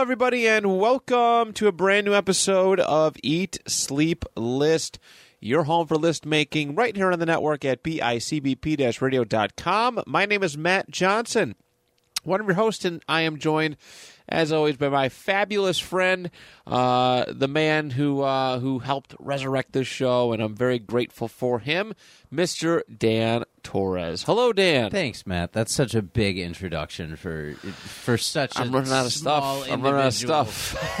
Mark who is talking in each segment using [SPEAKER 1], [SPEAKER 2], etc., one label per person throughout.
[SPEAKER 1] Hello, everybody, and welcome to a brand new episode of Eat, Sleep, List, your home for list making, right here on the network at bicbp radio.com. My name is Matt Johnson, one of your hosts, and I am joined, as always, by my fabulous friend, uh, the man who uh, who helped resurrect this show, and I'm very grateful for him, Mr. Dan Torres. Hello, Dan.
[SPEAKER 2] Thanks, Matt. That's such a big introduction for for such.
[SPEAKER 1] I'm
[SPEAKER 2] a
[SPEAKER 1] running out of
[SPEAKER 2] small
[SPEAKER 1] stuff. I'm running out of stuff.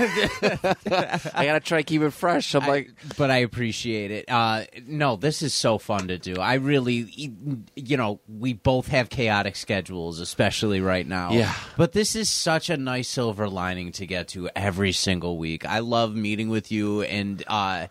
[SPEAKER 1] I gotta try to keep it fresh. I'm
[SPEAKER 2] I-
[SPEAKER 1] like,
[SPEAKER 2] but I appreciate it. Uh, no, this is so fun to do. I really, you know, we both have chaotic schedules, especially right now.
[SPEAKER 1] Yeah.
[SPEAKER 2] But this is such a nice silver lining to get to every single week. I love meeting with you and. uh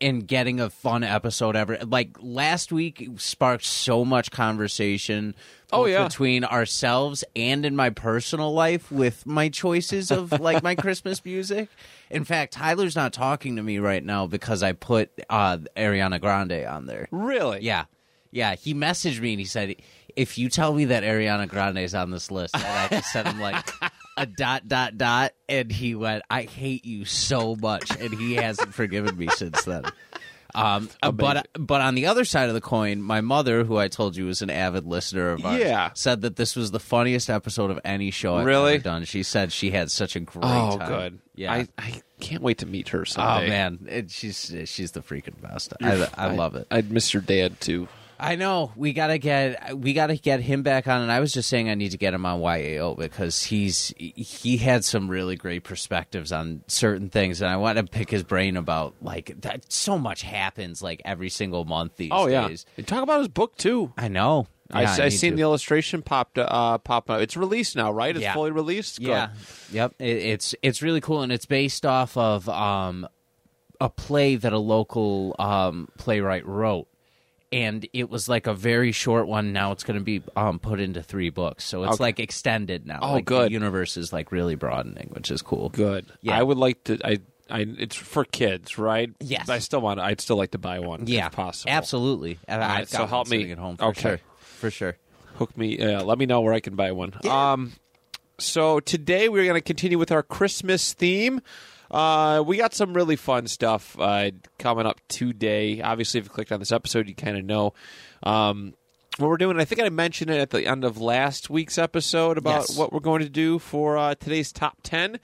[SPEAKER 2] and getting a fun episode ever. Like last week sparked so much conversation.
[SPEAKER 1] Oh, yeah.
[SPEAKER 2] between ourselves and in my personal life with my choices of like my Christmas music. In fact, Tyler's not talking to me right now because I put uh, Ariana Grande on there.
[SPEAKER 1] really?
[SPEAKER 2] Yeah, yeah. He messaged me and he said, "If you tell me that Ariana Grande is on this list," and I just sent him like a dot dot dot, and he went, "I hate you so much," and he hasn't forgiven me since then. Um, but but on the other side of the coin, my mother, who I told you was an avid listener of ours,
[SPEAKER 1] Yeah.
[SPEAKER 2] said that this was the funniest episode of any show I've
[SPEAKER 1] Really?
[SPEAKER 2] ever done. She said she had such a great
[SPEAKER 1] Oh,
[SPEAKER 2] time.
[SPEAKER 1] good.
[SPEAKER 2] Yeah.
[SPEAKER 1] I, I can't wait to meet her
[SPEAKER 2] oh man, it, she's she's the freaking best. I, I love it.
[SPEAKER 1] I'd miss your dad too.
[SPEAKER 2] I know we gotta get we gotta get him back on, and I was just saying I need to get him on YAO because he's he had some really great perspectives on certain things, and I want to pick his brain about like that. So much happens like every single month these
[SPEAKER 1] Oh yeah.
[SPEAKER 2] days.
[SPEAKER 1] And talk about his book too.
[SPEAKER 2] I know.
[SPEAKER 1] I,
[SPEAKER 2] Yeah,
[SPEAKER 1] I, seen
[SPEAKER 2] to.
[SPEAKER 1] the illustration popped uh, pop up. It's released now, right? It's
[SPEAKER 2] Yeah.
[SPEAKER 1] fully released.
[SPEAKER 2] Yeah. Yep. It, it's it's really cool, and it's based off of um, a play that a local um, playwright wrote, and it was like a very short one. Now it's going to be um, put into three books, so it's
[SPEAKER 1] Okay.
[SPEAKER 2] like extended now.
[SPEAKER 1] Oh,
[SPEAKER 2] like
[SPEAKER 1] good.
[SPEAKER 2] The universe is like really broadening, which is cool.
[SPEAKER 1] Good.
[SPEAKER 2] Yeah.
[SPEAKER 1] I would like to. I. I. It's for kids, right?
[SPEAKER 2] Yes.
[SPEAKER 1] I still want. I'd still like to buy one.
[SPEAKER 2] Yeah,
[SPEAKER 1] if possible.
[SPEAKER 2] absolutely.
[SPEAKER 1] Right, so help me.
[SPEAKER 2] at home for
[SPEAKER 1] Okay.
[SPEAKER 2] sure. For sure.
[SPEAKER 1] hook me uh, let me know where i can buy one um so today we're going to continue with our christmas theme uh, we got some really fun stuff uh, coming up today obviously if you clicked on this episode you kind of know um, what we're doing i think i mentioned it at the end of last week's episode about
[SPEAKER 2] Yes.
[SPEAKER 1] what we're going to do for uh, today's top 10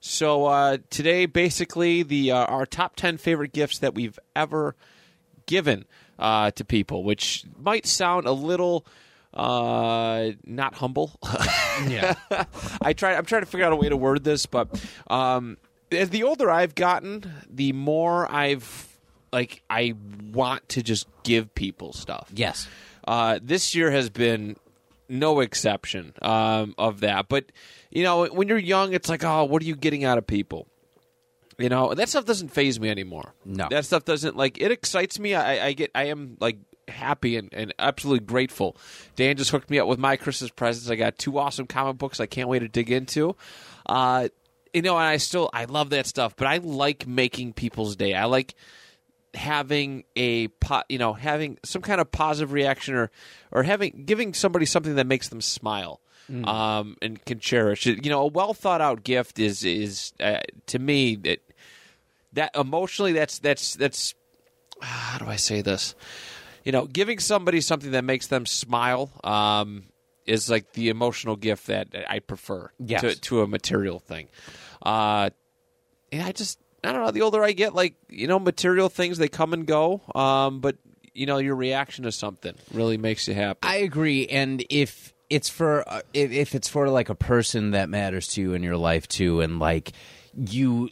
[SPEAKER 1] so uh, today basically the uh, our top 10 favorite gifts that we've ever given uh, to people, which might sound a little uh, not humble.
[SPEAKER 2] Yeah.
[SPEAKER 1] I try. I'm trying to figure out a way to word this, but um, as the older I've gotten, the more I've like I want to just give people stuff.
[SPEAKER 2] yes.
[SPEAKER 1] Uh, this year has been no exception um, of that. But you know, when you're young, it's like, oh, what are you getting out of people? You know, that stuff doesn't phase me anymore.
[SPEAKER 2] No.
[SPEAKER 1] that stuff doesn't like it excites me. I, I get, I am like happy and, and absolutely grateful. Dan just hooked me up with my Christmas presents. I got two awesome comic books. I can't wait to dig into. Uh, you know, and I still I love that stuff, but I like making people's day. I like having a po- you know having some kind of positive reaction or or having giving somebody something that makes them smile um, and can cherish it. You know, a well thought out gift is is uh, to me that that emotionally that's that's that's how do I say this? You know, giving somebody something that makes them smile um, is like the emotional gift that I prefer
[SPEAKER 2] Yes.
[SPEAKER 1] to to a material thing. Uh, and I just I don't know. The older I get, like you know, material things they come and go. Um, but you know, your reaction to something really makes you happy.
[SPEAKER 2] I agree, and if it's for uh, if, if it's for like a person that matters to you in your life too, and like you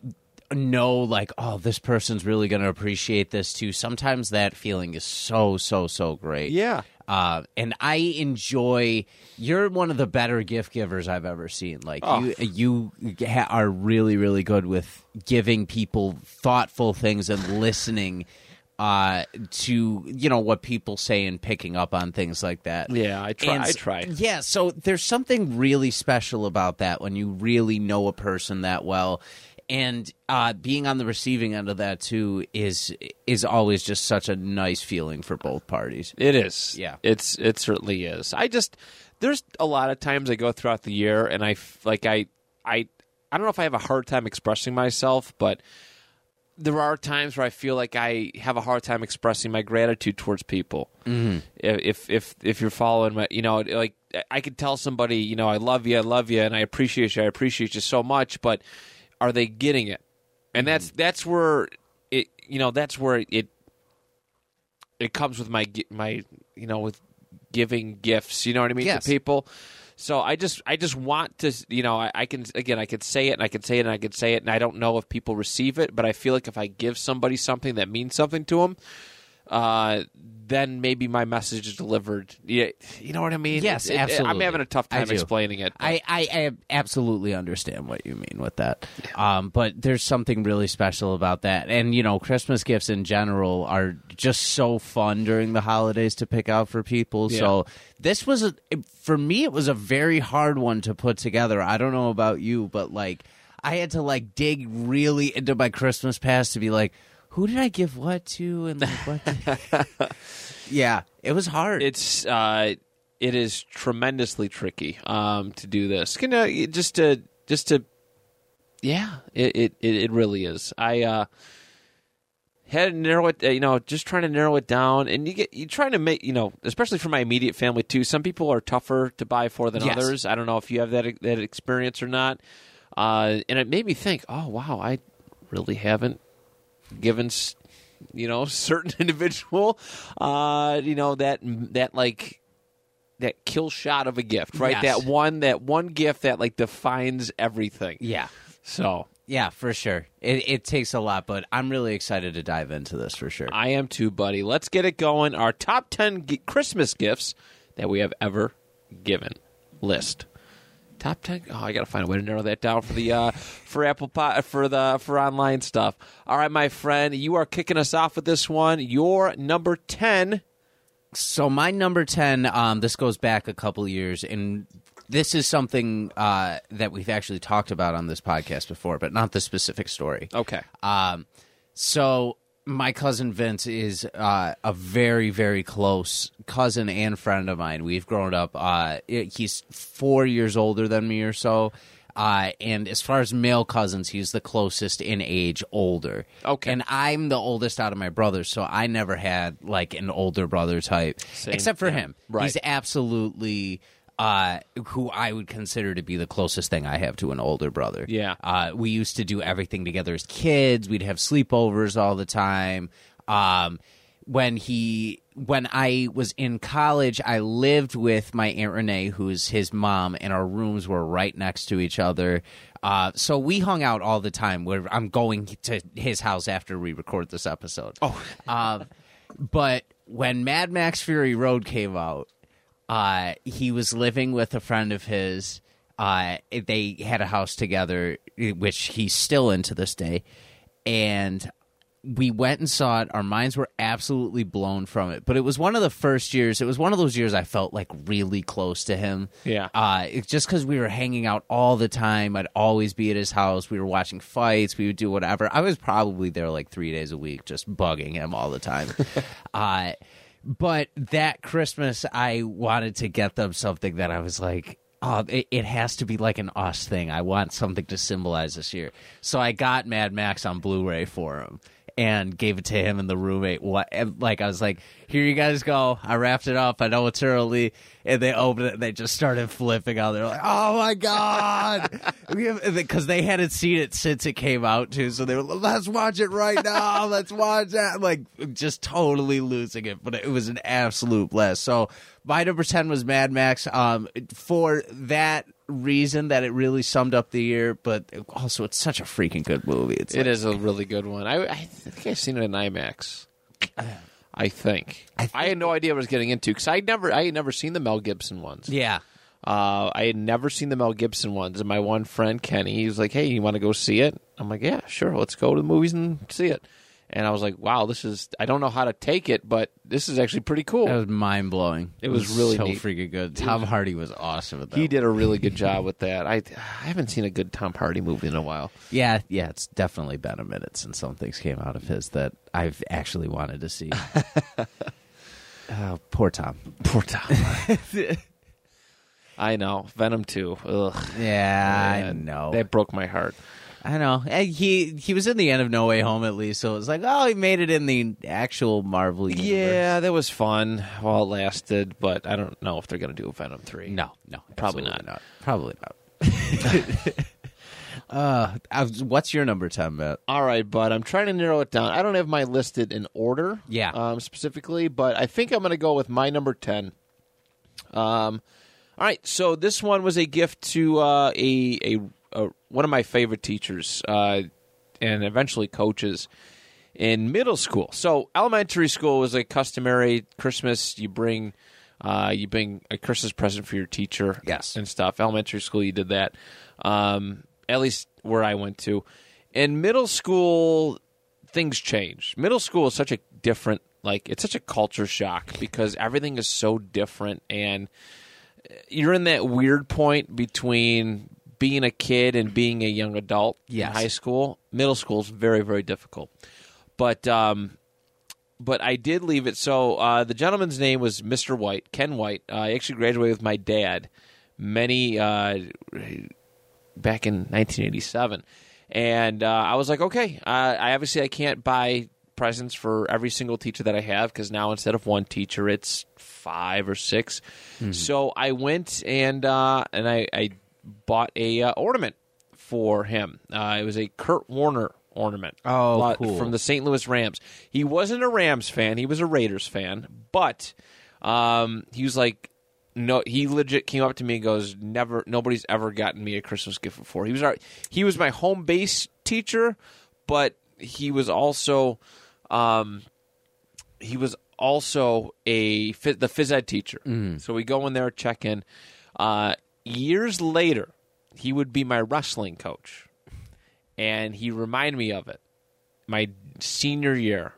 [SPEAKER 2] know like oh this person's really going to appreciate this too sometimes that feeling is so so so great
[SPEAKER 1] Yeah.
[SPEAKER 2] Uh, and I enjoy. You're one of the better gift givers I've ever seen. Like
[SPEAKER 1] Oh.
[SPEAKER 2] you, you ha- are really, really good with giving people thoughtful things and listening uh, to you know what people say and picking up on things like that.
[SPEAKER 1] Yeah, I try.
[SPEAKER 2] And
[SPEAKER 1] I try.
[SPEAKER 2] Yeah, so there's something really special about that when you really know a person that well. And uh, being on the receiving end of that too is is always just such a nice feeling for both parties.
[SPEAKER 1] It is.
[SPEAKER 2] Yeah.
[SPEAKER 1] It's it certainly is. I just there's a lot of times I go throughout the year and I like I I I don't know if I have a hard time expressing myself, but there are times where I feel like I have a hard time expressing my gratitude towards people. Mm-hmm. If if if you're following my, you know, like I could tell somebody, you know, I love you, I love you, and I appreciate you, I appreciate you so much, but are they getting it? And that's mm-hmm. that's where it, you know, that's where it it comes with my my you know with giving gifts you know what i mean
[SPEAKER 2] Yes.
[SPEAKER 1] to people so i just i just want to you know I, I can again i could say it and i could say it and i could say it and i don't know if people receive it but i feel like if i give somebody something that means something to them uh, then maybe my message is delivered. Yeah, you know what I mean.
[SPEAKER 2] Yes,
[SPEAKER 1] It- it- I'm having a tough time explaining it.
[SPEAKER 2] I, I, I absolutely understand what you mean with that. Um, but there's something really special about that. And, you know, Christmas gifts in general are just so fun during the holidays to pick out for people. So this was, a, for me, it was a very hard one to put together. I don't know about you, but like, I had to like dig really into my Christmas past to be like, who did I give what to? And like, what? did- yeah, it was hard.
[SPEAKER 1] it's uh, it is tremendously tricky um, to do this. Can uh, just to just to yeah, it it, it it really is. I uh, had to narrow it. uh, You know, just trying to narrow it down, and you get you trying to make you know, especially for my immediate family too. Some people are tougher to buy for than
[SPEAKER 2] Yes.
[SPEAKER 1] others. I don't know if you have that that experience or not. Uh, and it made me think. Oh wow, I really haven't given you know certain individual uh you know that that like that kill shot of a gift right
[SPEAKER 2] Yes.
[SPEAKER 1] that one that one gift that like defines everything
[SPEAKER 2] yeah.
[SPEAKER 1] so
[SPEAKER 2] Yeah, for sure. It, it takes a lot, but I'm really excited to dive into this for sure.
[SPEAKER 1] i am too buddy let's get it going our top 10 gi- christmas gifts that we have ever given list top 10 oh i gotta find a way to narrow that down for the uh for apple for the for online stuff. All right my friend you are kicking us off with this one. Your number 10
[SPEAKER 2] So my number ten, um, this goes back a couple years, and this is something uh, that we've actually talked about on this podcast before, but not the specific story.
[SPEAKER 1] okay.
[SPEAKER 2] Um, so my cousin Vince is uh, a very, very close cousin and friend of mine. We've grown up. Uh, he's four years older than me or so. Uh, and as far as male cousins, he's the closest in age older.
[SPEAKER 1] Okay.
[SPEAKER 2] And I'm the oldest out of my brothers, so I never had like an older brother type,
[SPEAKER 1] Same,
[SPEAKER 2] except for
[SPEAKER 1] yeah.
[SPEAKER 2] him.
[SPEAKER 1] Right.
[SPEAKER 2] He's absolutely uh, who I would consider to be the closest thing I have to an older brother.
[SPEAKER 1] Yeah.
[SPEAKER 2] Uh, we used to do everything together as kids. We'd have sleepovers all the time. Um, when he, when I was in college, I lived with my aunt Renee, who's his mom, and our rooms were right next to each other. Uh, so we hung out all the time. Where I'm going to his house after we record this episode. Oh, um, but when Mad Max Fury Road came out, uh, he was living with a friend of his. Uh, they had a house together, which he's still in to this day. And we went and saw it. Our minds were absolutely blown from it. But it was one of the first years. It was one of those years I felt like really close to him.
[SPEAKER 1] Yeah.
[SPEAKER 2] Uh, just because we were hanging out all the time. I'd always be at his house. We were watching fights. We would do whatever. I was probably there like three days a week, just bugging him all the time. uh, but that Christmas, I wanted to get them something that I was like, oh, it, it has to be like an us thing. I want something to symbolize this year. So I got Mad Max on Blu-ray for him and gave it to him and the roommate. What? Like I was like, here you guys go. I wrapped it up. I know it's early, and they opened it. and They just started flipping out. They're like, oh my god, because they hadn't seen it since it came out too. So they were, let's watch it right now. Let's watch that. Like just totally losing it, but it was an absolute blast. So my number ten was Mad Max. Um, for that reason that it really summed up the year, but also it's such a freaking good movie. It's
[SPEAKER 1] It
[SPEAKER 2] like-
[SPEAKER 1] is a really good one. I, I think I've seen it in IMAX. I think. I,
[SPEAKER 2] I
[SPEAKER 1] had no idea what I was getting into because I never, I had never seen the Mel Gibson ones.
[SPEAKER 2] Yeah.
[SPEAKER 1] Uh, I had never seen the Mel Gibson ones, and my one friend Kenny, he was like, "Hey, you want to go see it?" I'm like, "Yeah, sure. Let's go to the movies and see it." And I was like, "Wow, this is. I don't know how to take it, but this is actually pretty cool."
[SPEAKER 2] That was mind blowing.
[SPEAKER 1] It was really
[SPEAKER 2] so
[SPEAKER 1] neat.
[SPEAKER 2] freaking good. Tom Hardy was awesome at that.
[SPEAKER 1] he did a really good job with that. I, I haven't seen a good Tom Hardy movie in a while.
[SPEAKER 2] Yeah, yeah, it's definitely been a minute since some things came out of his that I've actually wanted to see. oh, poor Tom.
[SPEAKER 1] Poor Tom. I know Venom two. Ugh.
[SPEAKER 2] Yeah, I know.
[SPEAKER 1] That broke my heart.
[SPEAKER 2] I know. Eh, He he was in the end of No Way Home at least, so it was like, oh, he made it in the actual Marvel universe.
[SPEAKER 1] Yeah, that was fun while it lasted, but I don't know if they're going to do a Venom 3.
[SPEAKER 2] No, no,
[SPEAKER 1] Probably
[SPEAKER 2] absolutely
[SPEAKER 1] not.
[SPEAKER 2] Probably not. uh, was- what's your number ten, Matt?
[SPEAKER 1] All right, but I'm trying to narrow it down. I don't have my listed in order,
[SPEAKER 2] Yeah.
[SPEAKER 1] um, specifically, but I think I'm going to go with my number 10. Um, all right, so this one was a gift to uh, a, a, one of my favorite teachers uh, and eventually coaches in middle school. So elementary school was a customary Christmas. You bring uh, you bring a Christmas present for your teacher,
[SPEAKER 2] Yes.
[SPEAKER 1] and stuff. Elementary school, you did that. Um, at least where I went to. In middle school, things changed. Middle school is such a different, like it's such a culture shock because everything is so different, and you're in that weird point between being a kid and being a young adult
[SPEAKER 2] Yes.
[SPEAKER 1] in high school. Middle school is very, very difficult. But um, but I did leave it. So uh, the gentleman's name was Mr. White, Ken White. Uh, I actually graduated with my dad many uh, back in 1987, and uh, I was like, okay, uh, I obviously I can't buy presents for every single teacher that I have because now instead of one teacher, it's five or 6 So I went and uh, and I, I bought a uh, ornament for him. Uh, it was a Kurt Warner ornament.
[SPEAKER 2] Oh,
[SPEAKER 1] Lot-
[SPEAKER 2] cool.
[SPEAKER 1] From the St. Louis Rams. He wasn't a Rams fan. He was a Raiders fan. But um, he was like, no. He legit came up to me and goes, "Never, nobody's ever gotten me a Christmas gift before." He was our, he was my home base teacher, but he was also, um, he was also a the phys ed teacher. So we go in there, check in. Uh, years later, he would be my wrestling coach, and he reminded me of it my senior year.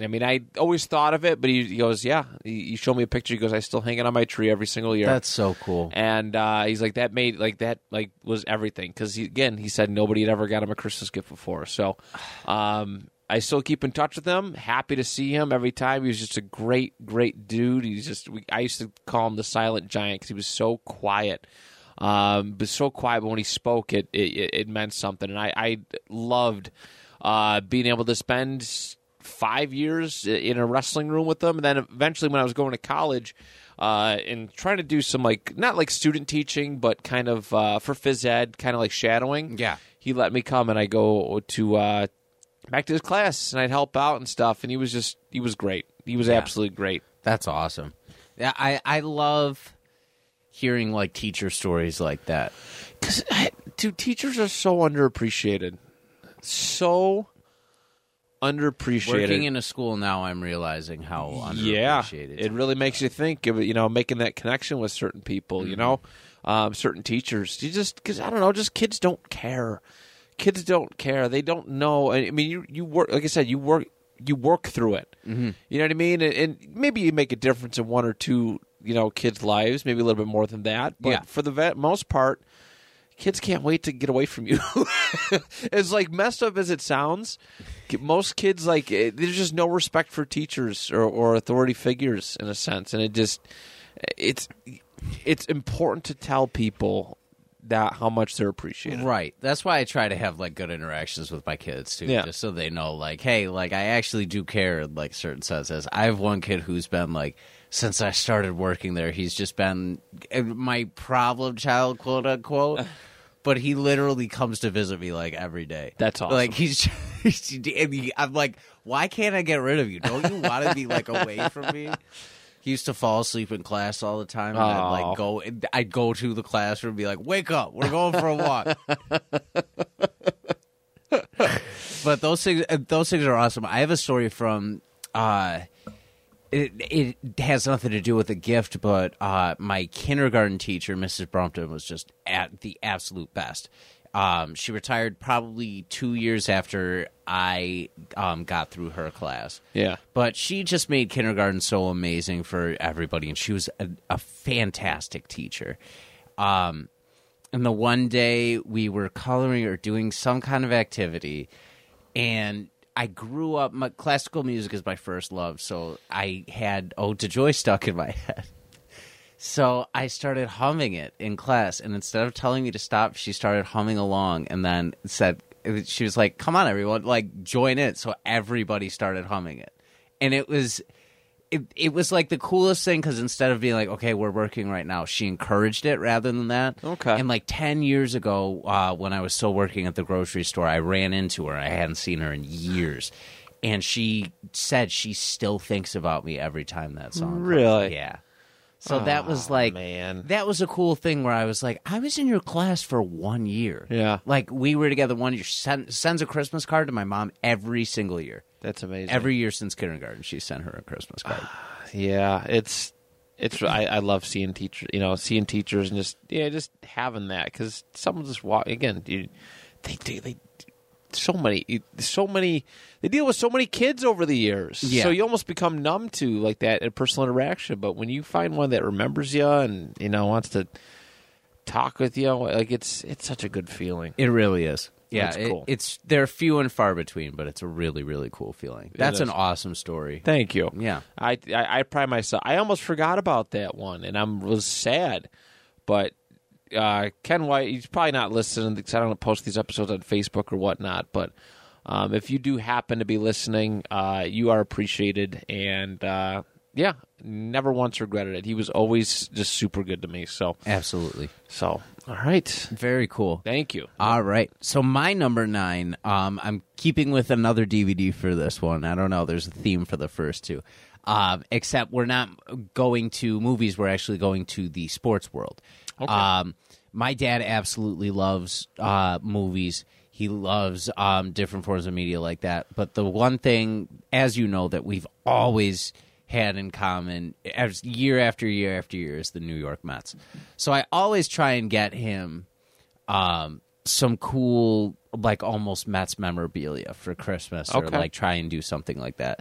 [SPEAKER 1] I mean, I always thought of it, but he, he goes, "Yeah." He, he showed me a picture. He goes, "I still hang it on my tree every single year."
[SPEAKER 2] That's so cool.
[SPEAKER 1] and uh, he's like, "That made like that like was everything." Because he, again, he said nobody had ever got him a Christmas gift before. So, um, I still keep in touch with him. Happy to see him every time. He was just a great, great dude. He's just we, I used to call him the silent giant because he was so quiet. Um, but so quiet, but when he spoke, it it, it meant something, and I I loved uh, being able to spend five years in a wrestling room with them, and then eventually when I was going to college. Uh, and trying to do some like not like student teaching, but kind of uh, for phys ed, kind of like shadowing.
[SPEAKER 2] Yeah.
[SPEAKER 1] he let me come and I go to uh, back to his class and I'd help out and stuff. And he was just he was great. He was absolutely great.
[SPEAKER 2] That's awesome. Yeah, I I love hearing like teacher stories like that.
[SPEAKER 1] Because dude, teachers are so underappreciated, so underappreciated.
[SPEAKER 2] Working in a school now, I'm realizing how
[SPEAKER 1] yeah,
[SPEAKER 2] underappreciated.
[SPEAKER 1] it really makes you think of. You know, making that connection with certain people. You know, um, certain teachers. You just because I don't know, just kids don't care. Kids don't care. They don't know. I mean, you you work like I said, you work you work through it. Mm-hmm. You know what I mean? And, and maybe you make a difference in one or two you know kids' lives, maybe a little bit more than that. But
[SPEAKER 2] Yeah.
[SPEAKER 1] for the vet, most part. Kids can't wait to get away from you. as like messed up as it sounds, most kids like eh, there's just no respect for teachers or, or authority figures in a sense, and it just it's it's important to tell people that how much they're appreciated.
[SPEAKER 2] Right. That's why I try to have like good interactions with my kids too,
[SPEAKER 1] Yeah.
[SPEAKER 2] just so they know, like, hey, like I actually do care in like certain senses. I have one kid who's been like, since I started working there, he's just been uh, my problem child, quote unquote. But he literally comes to visit me like every day.
[SPEAKER 1] That's awesome.
[SPEAKER 2] Like he's, and he, I'm like, why can't I get rid of you? Don't you want to be like away from me? He used to fall asleep in class all the time. And I'd like go. I'd go to the classroom and be like, "Wake up! We're going for a walk." but those things, uh, those things are awesome. I have a story from. Uh, it it has nothing to do with a gift, but uh, my kindergarten teacher, Mrs. Brompton, was just at the absolute best. Um, she retired probably two years after I um, got through her class.
[SPEAKER 1] Yeah.
[SPEAKER 2] But she just made kindergarten so amazing for everybody, and she was a, a fantastic teacher. Um, and the one day we were coloring or doing some kind of activity, and I grew up. My classical music is my first love, so I had "Ode to Joy" stuck in my head. So I started humming it in class, and instead of telling me to stop, she started humming along, and then said, "She was like, come on, everyone, like join in." So everybody started humming it, and it was. It, it was like the coolest thing because instead of being like, okay, we're working right now, she encouraged it rather than that.
[SPEAKER 1] Okay.
[SPEAKER 2] And like 10 years ago, uh, when I was still working at the grocery store, I ran into her. I hadn't seen her in years. And she said she still thinks about me every time that song comes.
[SPEAKER 1] Really?
[SPEAKER 2] Yeah. So that was like
[SPEAKER 1] man.
[SPEAKER 2] that was a cool thing where I was like, I was in your class for one year.
[SPEAKER 1] Yeah.
[SPEAKER 2] Like we were together one year. Send, sends a Christmas card to my mom every single year.
[SPEAKER 1] That's amazing.
[SPEAKER 2] Every year since kindergarten, she sent her a Christmas card.
[SPEAKER 1] yeah, it's it's I, I love seeing teachers, you know, seeing teachers and just yeah, just having that because someone just walk again. You, they do they so many so many they deal with so many kids over the years.
[SPEAKER 2] Yeah.
[SPEAKER 1] So you almost become numb to like that personal interaction. But when you find one that remembers you and you know wants to talk with you, like it's it's such a good feeling.
[SPEAKER 2] It really is. Yeah,
[SPEAKER 1] That's
[SPEAKER 2] it-
[SPEAKER 1] cool.
[SPEAKER 2] it's they're few and far between, but it's a really really cool feeling. That's an awesome story.
[SPEAKER 1] Thank you.
[SPEAKER 2] Yeah.
[SPEAKER 1] I, I I pride myself. I almost forgot about that one, and I was sad. But uh, Ken White, he's probably not listening because I don't post these episodes on Facebook or whatnot. But um, if you do happen to be listening, uh, you are appreciated, and uh, yeah, never once regretted it. He was always just super good to me. So
[SPEAKER 2] Absolutely.
[SPEAKER 1] so all right,
[SPEAKER 2] Very cool.
[SPEAKER 1] thank you.
[SPEAKER 2] All right. So my number nine, um, I'm keeping with another DVD for this one. I don't know. There's a theme for the first two. Um, except we're not going to movies. We're actually going to the sports world. Um, my dad absolutely loves uh, movies. He loves um, different forms of media like that. But the one thing, as you know, that we've always had in common as year after year after year is the New York Mets. So I always try and get him um, some cool, like almost Mets memorabilia for Christmas, or
[SPEAKER 1] Okay.
[SPEAKER 2] like try and do something like that.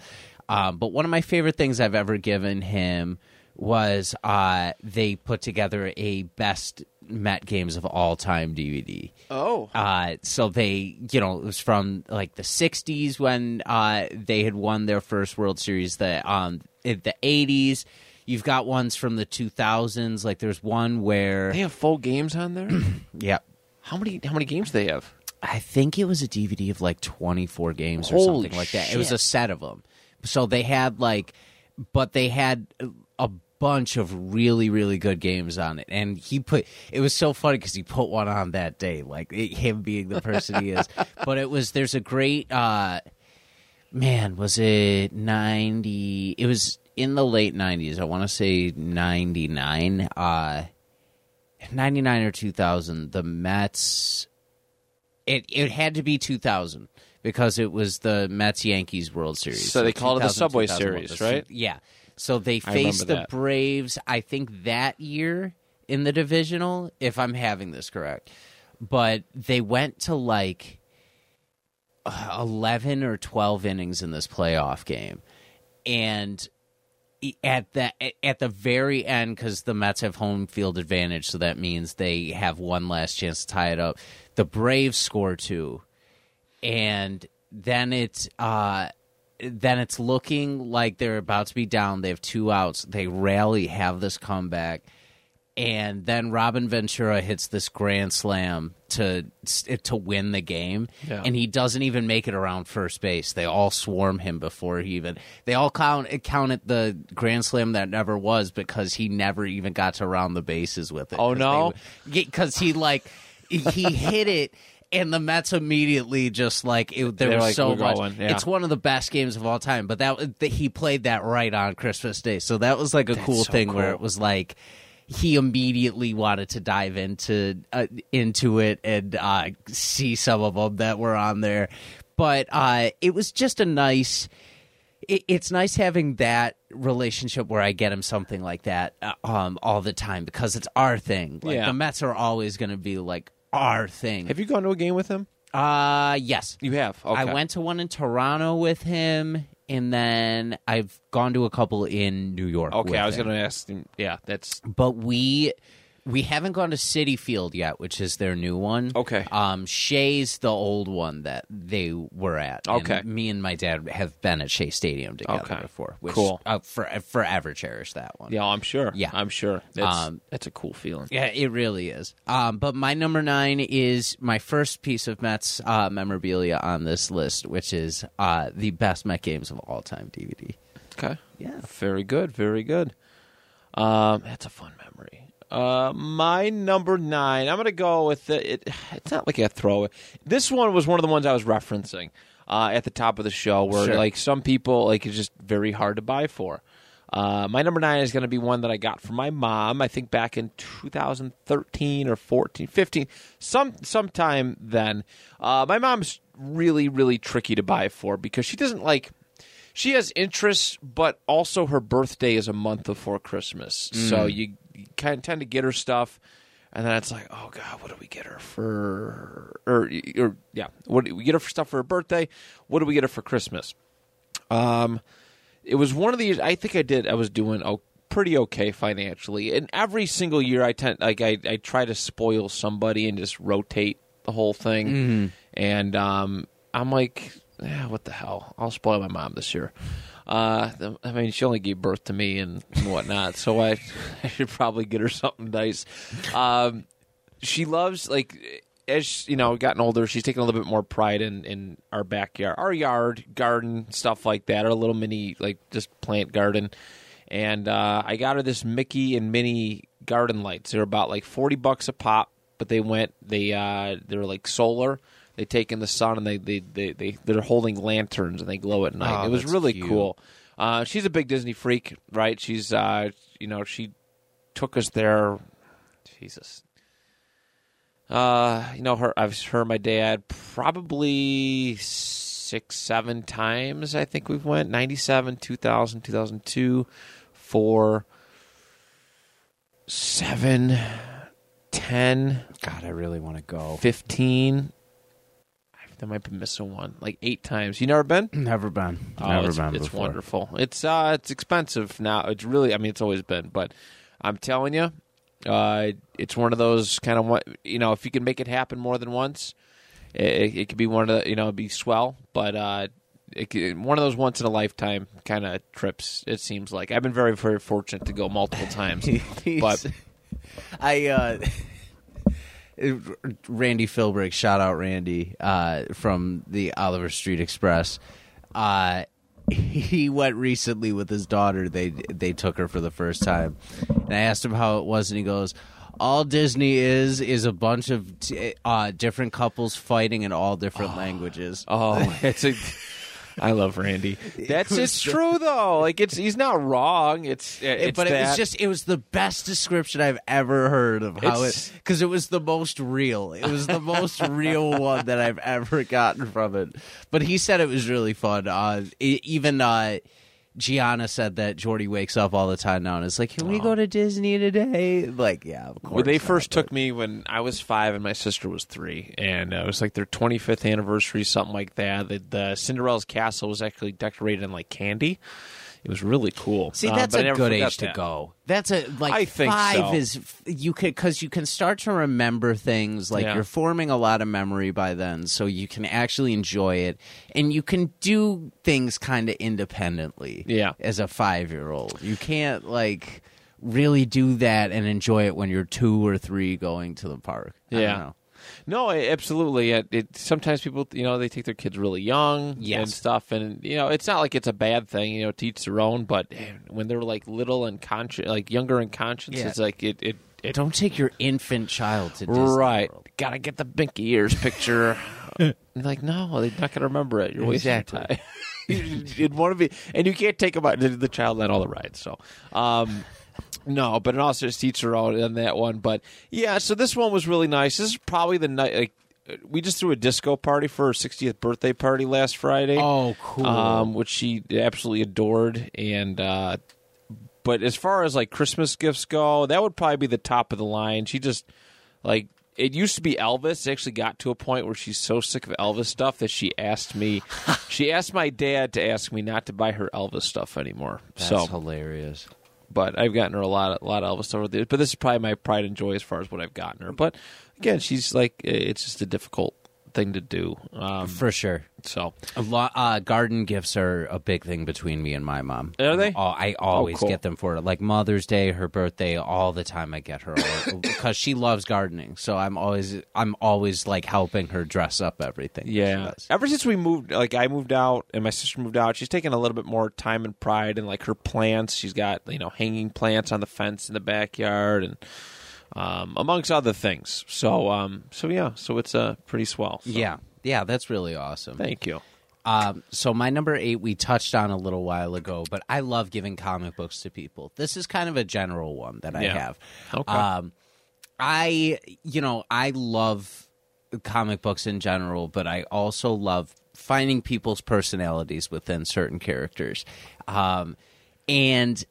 [SPEAKER 2] Um, but one of my favorite things I've ever given him was uh, they put together a best Met games of all time DVD.
[SPEAKER 1] Oh,
[SPEAKER 2] Uh, so they, you know, it was from like the '60s when uh, they had won their first World Series. That um, the '80s, you've got ones from the 2000s. Like there's one where,
[SPEAKER 1] they have full games on there.
[SPEAKER 2] yeah,
[SPEAKER 1] how many how many games do they have?
[SPEAKER 2] I think it was a DVD of like 24 games or
[SPEAKER 1] Holy
[SPEAKER 2] something like that. It was a set of them. So they had like, but they had a bunch of really, really good games on it. And he put, it was so funny because he put one on that day, like it, him being the person he is. But it was, there's a great, uh, man, was it 90? It was in the late 90s. I want to say 99. Uh, 99 or 2000. The Mets it it had to be 2000 because it was the Mets Yankees World Series.
[SPEAKER 1] So they called it the Subway Series,
[SPEAKER 2] the-
[SPEAKER 1] right?
[SPEAKER 2] Yeah. So they faced the
[SPEAKER 1] that.
[SPEAKER 2] Braves. I think that year in the divisional, if I'm having this correct, but they went to like 11 or 12 innings in this playoff game, and at the at the very end because the Mets have home field advantage, so that means they have one last chance to tie it up. The Braves score two, and then it's uh, then it's looking like they're about to be down. They have two outs. They rally, have this comeback, and then Robin Ventura hits this grand slam to to win the game,
[SPEAKER 1] Yeah.
[SPEAKER 2] and he doesn't even make it around first base. They all swarm him before he even. They all count count it the grand slam that never was because he never even got to round the bases with it.
[SPEAKER 1] Oh, no?
[SPEAKER 2] because he like he hit it and the Mets immediately just like it, there
[SPEAKER 1] They're
[SPEAKER 2] was
[SPEAKER 1] like,
[SPEAKER 2] so much.
[SPEAKER 1] going," yeah.
[SPEAKER 2] It's one of the best games of all time. But that, that he played that right on Christmas Day, so that was like a cool
[SPEAKER 1] so
[SPEAKER 2] thing where it was like he immediately wanted to dive into uh, into it and uh, see some of them that were on there. But uh, it was just a nice. It, it's nice having that relationship where I get him something like that uh, um, all the time because it's our thing. Like
[SPEAKER 1] Yeah.
[SPEAKER 2] the Mets are always going to be like our thing.
[SPEAKER 1] Have you gone to a game with him?
[SPEAKER 2] Uh yes.
[SPEAKER 1] You have. Okay.
[SPEAKER 2] I went to one in Toronto with him and then I've gone to a couple in New York.
[SPEAKER 1] Okay, I was going to ask. Yeah, that's
[SPEAKER 2] But we we haven't gone to Citi Field yet, which is their new one.
[SPEAKER 1] Okay.
[SPEAKER 2] Um Shea's the old one that they were at. And
[SPEAKER 1] Okay.
[SPEAKER 2] me and my dad have been at Shea Stadium together
[SPEAKER 1] Okay.
[SPEAKER 2] before. Which
[SPEAKER 1] Cool.
[SPEAKER 2] uh, for, forever cherish that one.
[SPEAKER 1] yeah. I'm sure.
[SPEAKER 2] Yeah.
[SPEAKER 1] I'm sure. That's
[SPEAKER 2] Um,
[SPEAKER 1] that's a cool feeling.
[SPEAKER 2] Yeah, it really is. Um, but my number nine is my first piece of Mets uh, memorabilia on this list, which is uh, the best Met games of all time DVD.
[SPEAKER 1] Okay.
[SPEAKER 2] Yeah.
[SPEAKER 1] Very good. Very good. Um, that's a fun memory. Uh, my number nine. I'm gonna go with the, it. It's not like a throw. This one was one of the ones I was referencing uh, at the top of the show, where
[SPEAKER 2] Sure.
[SPEAKER 1] like some people like it's just very hard to buy for. Uh, my number nine is going to be one that I got from my mom. I think back in 2013 or 14, 15, some sometime then. Uh, my mom's really, really tricky to buy for because she doesn't like she has interests, but also her birthday is a month before Christmas. So you, you kind of tend to get her stuff, and then it's like, oh god, what do we get her for? Or, or yeah, what do we get her for stuff for her birthday? What do we get her for Christmas? Um, it was one of these. I think I did. I was doing oh, pretty okay financially, and every single year I tend like I I try to spoil somebody and just rotate the whole thing, and um, I'm like, yeah, what the hell? I'll spoil my mom this year. Uh, I mean, she only gave birth to me and whatnot, so I, I should probably get her something nice. Um, she loves like as you know, gotten older, she's taking a little bit more pride in in our backyard, our yard, garden, stuff like that, our little mini like just plant garden. And uh, I got her this Mickey and Minnie garden lights. They're about like forty bucks a pop, but they went they uh, they're like solar. They take in the sun and they they they, they they're holding lanterns and they glow at night.
[SPEAKER 2] Oh,
[SPEAKER 1] it was really
[SPEAKER 2] cute.
[SPEAKER 1] cool. Uh, she's a big Disney freak, right? She's uh, you know she took us there. Jesus, uh, you know, her I've heard my dad probably six, seven times. I think we've went 97, 2000, 2002, four, seven, ten,
[SPEAKER 2] God, I really want to go.
[SPEAKER 1] 15. I might be missing one. Like eight times. You never been?
[SPEAKER 2] Never been.
[SPEAKER 1] Oh,
[SPEAKER 2] Never
[SPEAKER 1] it's,
[SPEAKER 2] been
[SPEAKER 1] it's
[SPEAKER 2] before.
[SPEAKER 1] wonderful. It's uh, it's expensive now. It's really, I mean, it's always been, but I'm telling you, uh, it's one of those kind of what you know. If you can make it happen more than once, it, it could be one of the you know, it'd be swell. But uh, it, one of those once in a lifetime kind of trips. It seems like I've been very very fortunate to go multiple times. but
[SPEAKER 2] I uh Randy Philbrick, shout out Randy uh, from the Oliver Street Express. Uh, he went recently with his daughter. They they took her for the first time, and I asked him how it was, and he goes, "All Disney is is a bunch of t- uh, different couples fighting in all different languages."
[SPEAKER 1] Oh, it's a. I love Randy. That's it's true though. Like it's he's not wrong. It's, it's
[SPEAKER 2] but it was just it was the best description I've ever heard of how
[SPEAKER 1] It's-
[SPEAKER 2] it because it was the most real. It was the most real one that I've ever gotten from it. But he said it was really fun. Uh, even uh, Gianna said that Jordy wakes up all the time now and it's like, "Can we go to Disney today?" Like, yeah, of course.
[SPEAKER 1] When they
[SPEAKER 2] not,
[SPEAKER 1] first
[SPEAKER 2] but-
[SPEAKER 1] took me when I was five and my sister was three, and uh, it was like their 25th anniversary, something like that. The, the Cinderella's castle was actually decorated in like candy. It was really cool.
[SPEAKER 2] See,
[SPEAKER 1] Uh,
[SPEAKER 2] that's
[SPEAKER 1] I
[SPEAKER 2] a good age to
[SPEAKER 1] that.
[SPEAKER 2] go. That's a like
[SPEAKER 1] I think
[SPEAKER 2] five
[SPEAKER 1] so.
[SPEAKER 2] is you could because you can start to remember things like
[SPEAKER 1] Yeah.
[SPEAKER 2] you're forming a lot of memory by then, so you can actually enjoy it, and you can do things kind of independently.
[SPEAKER 1] Yeah.
[SPEAKER 2] as a five year old, you can't like really do that and enjoy it when you're two or three going to the park.
[SPEAKER 1] Yeah. No, absolutely. It, it sometimes people, you know, they take their kids really young and stuff, and you know, it's not like it's a bad thing, you know, to each their own. But when they're like little and conscious, like younger in conscience,
[SPEAKER 2] Yeah.
[SPEAKER 1] it's like it, it, it
[SPEAKER 2] Don't take your infant child to Disney
[SPEAKER 1] right,
[SPEAKER 2] World.
[SPEAKER 1] gotta get the binky ears picture. Like, no, they're not gonna remember it. You're
[SPEAKER 2] Exactly.
[SPEAKER 1] your time. You'd want to be, and you can't take them out the, the child on all the rides. So, um, no, but an officer's teacher out on that one. But yeah, so this one was really nice. This is probably the night. Like, we just threw a disco party for her 60th birthday party last Friday.
[SPEAKER 2] Oh, cool.
[SPEAKER 1] Um, which she absolutely adored, and uh, but as far as like Christmas gifts go, that would probably be the top of the line. She just like it used to be Elvis. It actually got to a point where she's so sick of Elvis stuff that she asked me. she asked my dad to ask me not to buy her Elvis stuff anymore.
[SPEAKER 2] That's
[SPEAKER 1] so,
[SPEAKER 2] hilarious.
[SPEAKER 1] But I've gotten her a lot, a lot of Elvis stuff. But this is probably my pride and joy as far as what I've gotten her. But again, she's like, it's just a difficult thing to do. Um,
[SPEAKER 2] For sure.
[SPEAKER 1] so
[SPEAKER 2] A lot, uh, garden gifts are a big thing between me and my mom.
[SPEAKER 1] Are they?
[SPEAKER 2] Oh, I always
[SPEAKER 1] cool.
[SPEAKER 2] get them for her. Like Mother's Day, her birthday, all the time I get her because she loves gardening. So I'm always I'm always like helping her dress up everything.
[SPEAKER 1] Yeah. Ever since we moved, like I moved out and my sister moved out, she's taken a little bit more time and pride in like her plants. She's got you know hanging plants on the fence in the backyard and um, amongst other things. So um, so yeah, so it's uh, pretty swell. So,
[SPEAKER 2] Yeah. Yeah, that's really awesome.
[SPEAKER 1] Thank you.
[SPEAKER 2] Um, so my number eight we touched on a little while ago, but I love giving comic books to people. This is kind of a general one that I
[SPEAKER 1] Yeah.
[SPEAKER 2] have.
[SPEAKER 1] Okay.
[SPEAKER 2] Um, I you know I love comic books in general, but I also love finding people's personalities within certain characters, um, and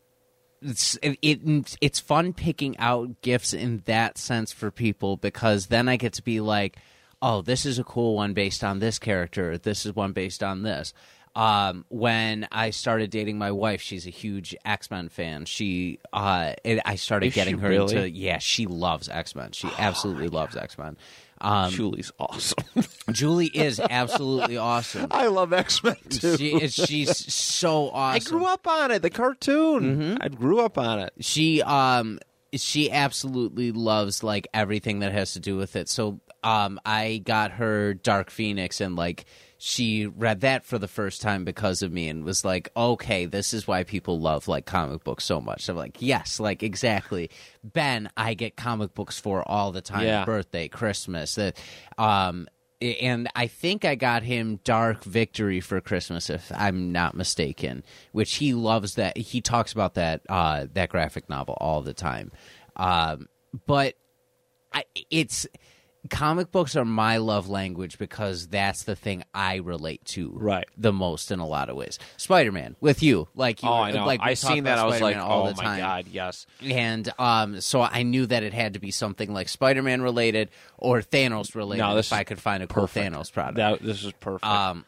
[SPEAKER 2] it's it, it it's fun picking out gifts in that sense for people because then I get to be like, oh, this is a cool one based on this character. This is one based on this. Um, when I started dating my wife, she's a huge X Men fan. She, uh, it, I started
[SPEAKER 1] Is
[SPEAKER 2] getting her
[SPEAKER 1] really?
[SPEAKER 2] into yeah, she loves X Men. She absolutely loves X Men. Um,
[SPEAKER 1] Julie's awesome.
[SPEAKER 2] Julie is absolutely awesome.
[SPEAKER 1] I love X Men too.
[SPEAKER 2] She is she's so awesome.
[SPEAKER 1] I grew up on it, the cartoon. I grew up on it.
[SPEAKER 2] she um she absolutely loves like everything that has to do with it so um i got her dark phoenix and like she read that for the first time because of me and was like okay this is why people love like comic books so much i'm like yes like exactly ben i get comic books for all the time
[SPEAKER 1] Yeah.
[SPEAKER 2] birthday christmas that um and I think I got him Dark Victory for Christmas, if I'm not mistaken. Which he loves that. He talks about that uh, that graphic novel all the time. Um, but I, it's comic books are my love language because that's the thing I relate to
[SPEAKER 1] Right.
[SPEAKER 2] the most in a lot of ways. Spider Man with you, like you,
[SPEAKER 1] Oh, I know.
[SPEAKER 2] like
[SPEAKER 1] I seen that. I was like,
[SPEAKER 2] all
[SPEAKER 1] oh
[SPEAKER 2] the
[SPEAKER 1] my
[SPEAKER 2] time
[SPEAKER 1] god, yes.
[SPEAKER 2] and um, so I knew that it had to be something like Spider-Man related or Thanos related.
[SPEAKER 1] No,
[SPEAKER 2] if I could find a cool
[SPEAKER 1] perfect.
[SPEAKER 2] Thanos product.
[SPEAKER 1] That this is perfect.
[SPEAKER 2] um,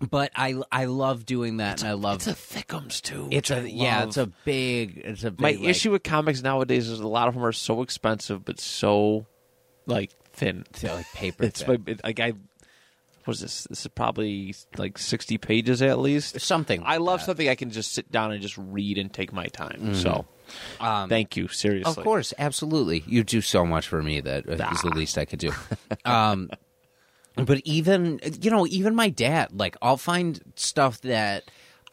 [SPEAKER 2] but I I love doing that, and I love
[SPEAKER 1] it's a thickums too.
[SPEAKER 2] it's a yeah, it's a big it's a big,
[SPEAKER 1] My
[SPEAKER 2] like-
[SPEAKER 1] issue with comics nowadays is a lot of them are so expensive, but so like thin.
[SPEAKER 2] to, like paper.
[SPEAKER 1] It's
[SPEAKER 2] thin.
[SPEAKER 1] my, like I. What is this? This is probably like sixty pages at least.
[SPEAKER 2] something.
[SPEAKER 1] I love
[SPEAKER 2] that.
[SPEAKER 1] something I can just sit down and just read and take my time. So,
[SPEAKER 2] Um,
[SPEAKER 1] thank you. Seriously,
[SPEAKER 2] Of course, absolutely. You do so much for me that that is the
[SPEAKER 1] Ah.
[SPEAKER 2] least I could do. um, but even you know, even my dad, like I'll find stuff that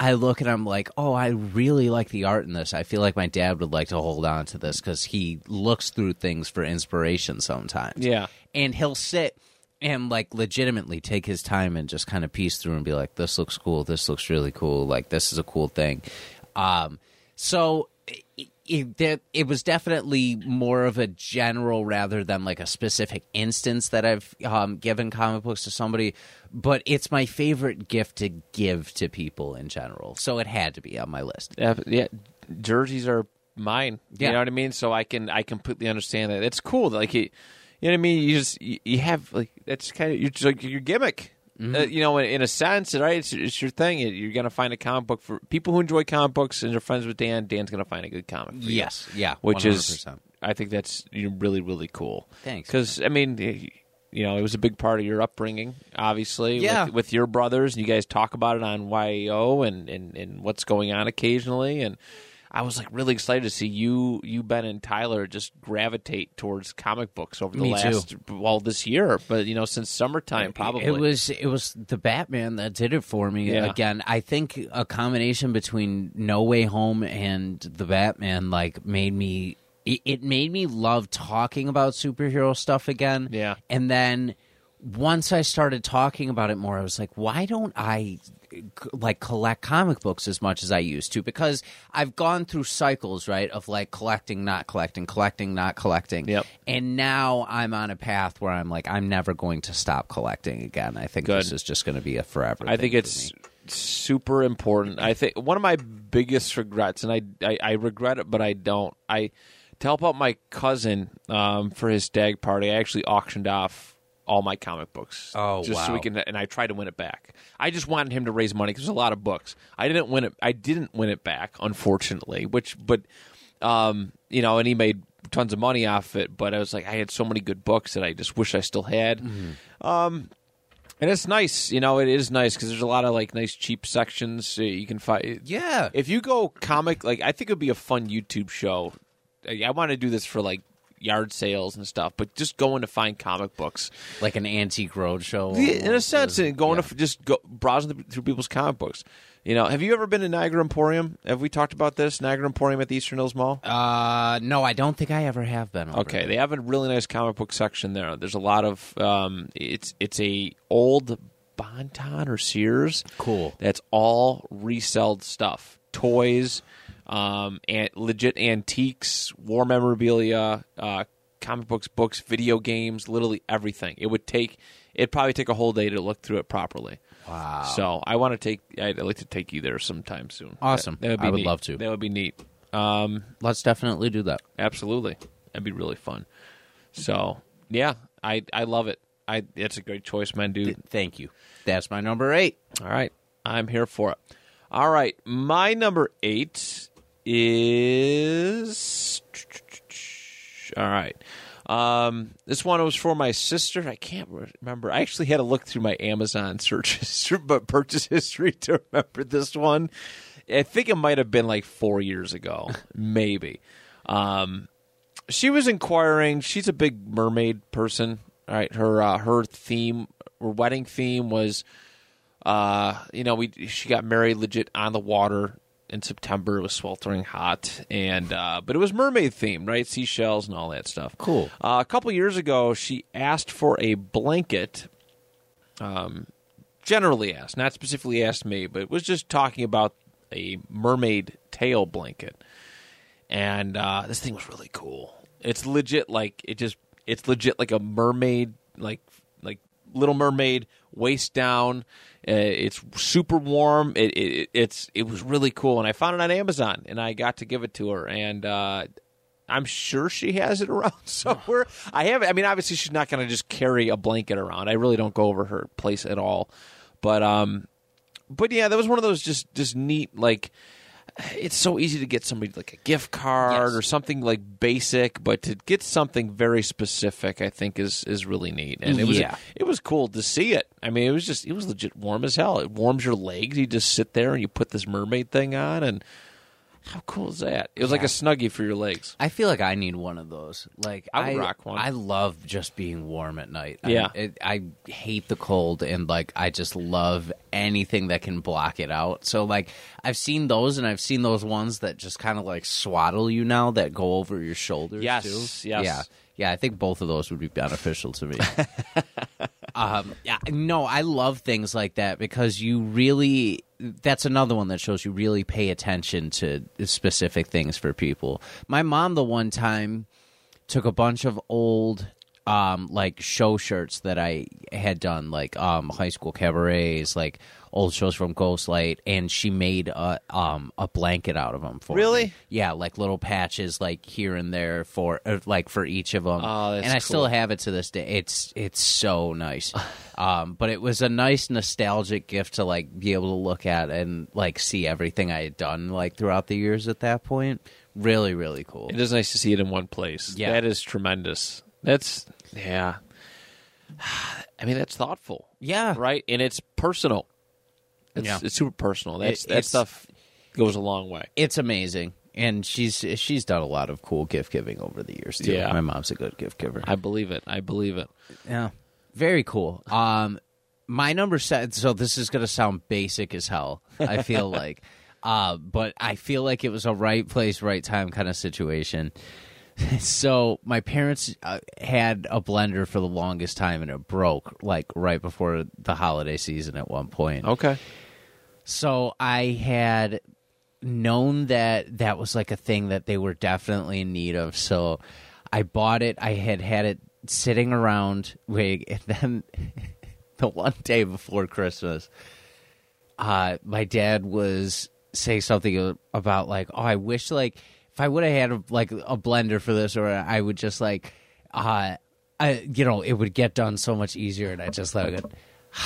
[SPEAKER 2] I look and I'm like, oh, I really like the art in this. I feel like my dad would like to hold on to this because he looks through things for inspiration sometimes.
[SPEAKER 1] Yeah.
[SPEAKER 2] and he'll sit and like legitimately take his time and just kind of piece through and be like, this looks cool. This looks really cool. Like this is a cool thing. Um, so it, it, it was definitely more of a general rather than like a specific instance that I've um, given comic books to somebody, but it's my favorite gift to give to people in general. So it had to be on my list.
[SPEAKER 1] Yeah, yeah, jerseys are mine.
[SPEAKER 2] Yeah.
[SPEAKER 1] You know what I mean? So I can I completely understand that. It's cool. Like you, you know what I mean? You just you, you have like that's kind of you're just like your gimmick.
[SPEAKER 2] Mm-hmm.
[SPEAKER 1] Uh, you know, in, in a sense, right? It's, it's your thing. You're gonna find a comic book for people who enjoy comic books and are friends with Dan. Dan's gonna find a good comic. For you.
[SPEAKER 2] Yes, yeah,
[SPEAKER 1] which is
[SPEAKER 2] 100%.
[SPEAKER 1] I think that's really really cool.
[SPEAKER 2] Thanks.
[SPEAKER 1] Because I mean, you know, it was a big part of your upbringing, obviously.
[SPEAKER 2] Yeah.
[SPEAKER 1] With, with your brothers, and you guys talk about it on YAO and, and and what's going on occasionally, and. I was like really excited to see you, you Ben and Tyler just gravitate towards comic books over the
[SPEAKER 2] Me too.
[SPEAKER 1] last well this year, but you know since summertime probably.
[SPEAKER 2] It was it was the Batman that did it for me.
[SPEAKER 1] Yeah.
[SPEAKER 2] Again, I think a combination between No Way Home and the Batman like made me it, it made me love talking about superhero stuff again.
[SPEAKER 1] Yeah.
[SPEAKER 2] And then once I started talking about it more, I was like, why don't I like collect comic books as much as I used to? Because I've gone through cycles, right, of like collecting, not collecting, collecting, not collecting.
[SPEAKER 1] Yep.
[SPEAKER 2] And now I'm on a path where I'm like, I'm never going to stop collecting again. I think
[SPEAKER 1] Good.
[SPEAKER 2] this is just going to be a forever.
[SPEAKER 1] I think it's super important. I think one of my biggest regrets, and I, I, I regret it, but I don't. I to help out my cousin um, for his stag party. I actually auctioned off all my comic books.
[SPEAKER 2] Oh,
[SPEAKER 1] just so we
[SPEAKER 2] wow.
[SPEAKER 1] can, and I tried to win it back. I just wanted him to raise money because there's a lot of books. I didn't win it. I didn't win it back, unfortunately. Which, but um, you know, and he made tons of money off it. But I was like, I had so many good books that I just wish I still had.
[SPEAKER 2] Mm-hmm.
[SPEAKER 1] Um, and it's nice, you know. It is nice because there's a lot of like nice cheap sections you can find.
[SPEAKER 2] Yeah.
[SPEAKER 1] If you go comic, like I think it would be a fun YouTube show. I want to do this for like yard sales and stuff, but just going to find comic books.
[SPEAKER 2] like an antique roadshow.
[SPEAKER 1] In a sense, and going
[SPEAKER 2] yeah.
[SPEAKER 1] to just go browsing through people's comic books. You know, have you ever been to Niagara Emporium? Have we talked about this Niagara Emporium at the Eastern Hills Mall?
[SPEAKER 2] Uh, no, I don't think I ever have been. over
[SPEAKER 1] Okay,
[SPEAKER 2] there.
[SPEAKER 1] they have a really nice comic book section there. There's a lot of um, it's it's a old Bonton or Sears.
[SPEAKER 2] Cool.
[SPEAKER 1] That's all reselled stuff, toys, um, and legit antiques, war memorabilia, uh, comic books, books, video games, literally everything. It would take it'd probably take a whole day to look through it properly.
[SPEAKER 2] Wow.
[SPEAKER 1] So I want to take. I'd like to take you there sometime soon.
[SPEAKER 2] Awesome.
[SPEAKER 1] That, that would be
[SPEAKER 2] I would
[SPEAKER 1] neat.
[SPEAKER 2] love to.
[SPEAKER 1] That would be neat. Um,
[SPEAKER 2] Let's definitely do that.
[SPEAKER 1] Absolutely, that'd be really fun. So yeah, I I love it. I it's a great choice, man, dude.
[SPEAKER 2] Thank you. That's my number eight.
[SPEAKER 1] All right, I'm here for it. All right, my number eight is all right. Um, this one was for my sister. I can't remember. I actually had to look through my Amazon search history, but purchase history to remember this one. I think it might have been like four years ago, maybe. Um, she was inquiring. She's a big mermaid person. All right, her uh, her theme, her wedding theme was, uh, you know, we she got married legit on the water in September. It was sweltering hot, and uh, but it was mermaid themed, right? Seashells and all that stuff.
[SPEAKER 2] Cool.
[SPEAKER 1] Uh, a couple years ago, she asked for a blanket. Um, generally asked, not specifically asked me, but was just talking about a mermaid tail blanket and uh, this thing was really cool. It's legit like it just it's legit like a mermaid like like Little Mermaid waist down. Uh, it's super warm. It, it it's it was really cool, and I found it on Amazon, and I got to give it to her, and uh, I'm sure she has it around somewhere. I have. I mean, obviously, she's not going to just carry a blanket around. I really don't go over her place at all, but um, but yeah, that was one of those just just neat like it's so easy to get somebody like a gift card
[SPEAKER 2] Yes.
[SPEAKER 1] or something like basic, but to get something very specific, I think is is really neat. And it was
[SPEAKER 2] Yeah.
[SPEAKER 1] it was cool to see it. I mean, it was just it was legit warm as hell. It warms your legs. You just sit there and you put this mermaid thing on, and how cool is that? It was like a snuggie for your legs.
[SPEAKER 2] I feel like I need one of those. Like
[SPEAKER 1] I would rock one.
[SPEAKER 2] I love just being warm at night. I-
[SPEAKER 1] Yeah.
[SPEAKER 2] it, I hate the cold, and like I just love anything that can block it out. So like I've seen those, and I've seen those ones that just kind of like swaddle you now that go over your shoulders.
[SPEAKER 1] Yes,
[SPEAKER 2] too.
[SPEAKER 1] yes.
[SPEAKER 2] yeah, yeah. I think both of those would be beneficial to me. um, yeah, no, I love things like that because you really. That's another one that shows you really pay attention to specific things for people. My mom, the one time, took a bunch of old um like show shirts that I had done like um high school cabarets like old shows from Ghostlight and she made a um a blanket out of them for
[SPEAKER 1] Really?
[SPEAKER 2] me. yeah like little patches like here and there for uh, like for each of them
[SPEAKER 1] Oh, that's
[SPEAKER 2] and I
[SPEAKER 1] cool.
[SPEAKER 2] still have it to this day it's it's so nice um but it was a nice nostalgic gift to like be able to look at and like see everything I had done like throughout the years at that point really really cool
[SPEAKER 1] It is nice to see it in one place.
[SPEAKER 2] Yeah.
[SPEAKER 1] that is tremendous. That's yeah. I mean, that's thoughtful.
[SPEAKER 2] yeah
[SPEAKER 1] right? And it's personal. It's,
[SPEAKER 2] Yeah.
[SPEAKER 1] it's super personal. That's
[SPEAKER 2] It-
[SPEAKER 1] that stuff goes a long way.
[SPEAKER 2] it's amazing and she's she's done a lot of cool gift giving over the years too
[SPEAKER 1] Yeah.
[SPEAKER 2] my mom's a good gift giver
[SPEAKER 1] I believe it. I believe it.
[SPEAKER 2] yeah very cool um my number set so this is gonna sound basic as hell i feel like uh but i feel like it was a right place right time kind of situation so my parents uh, had a blender for the longest time and it broke like right before the holiday season at one point.
[SPEAKER 1] Okay.
[SPEAKER 2] So I had known that that was like a thing that they were definitely in need of. So I bought it. I had had it sitting around. Wait, and then the one day before Christmas, uh, my dad was saying something about like, oh, I wish like if I would have had a, like a blender for this, or I would just like, uh, I you know, it would get done so much easier, and I just let it.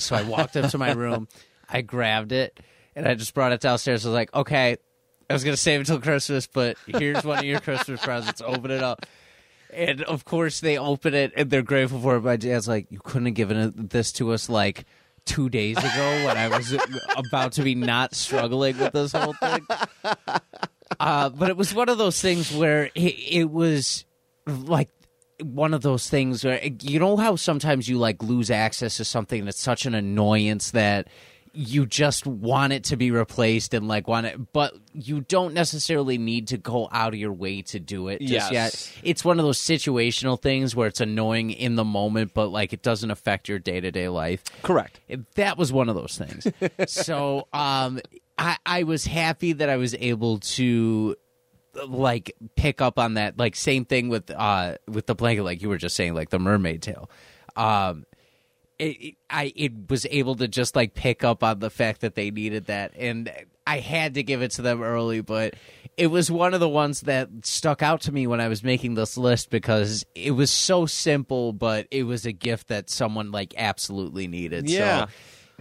[SPEAKER 2] So I walked up to my room, I grabbed it, and I just brought it downstairs. I was like, okay, I was gonna save it till Christmas, but here's one of your Christmas presents. Open it up. And of course, they open it and they're grateful for it. My dad's like, "You couldn't have given this to us like two days ago when I was about to be not struggling with this whole thing." Uh, but it was one of those things where it, it was like one of those things where you know how sometimes you like lose access to something that's such an annoyance that you just want it to be replaced and like want it but you don't necessarily need to go out of your way to do it just
[SPEAKER 1] Yes.
[SPEAKER 2] yet it's one of those situational things where it's annoying in the moment but like it doesn't affect your day-to-day life
[SPEAKER 1] Correct.
[SPEAKER 2] that was one of those things. so um, I, I was happy that I was able to like pick up on that. Like same thing with uh with the blanket, like you were just saying, like the mermaid tail. Um, it, it- I it was able to just like pick up on the fact that they needed that, and I had to give it to them early, but it was one of the ones that stuck out to me when I was making this list because it was so simple, but it was a gift that someone like absolutely needed.
[SPEAKER 1] Yeah.
[SPEAKER 2] So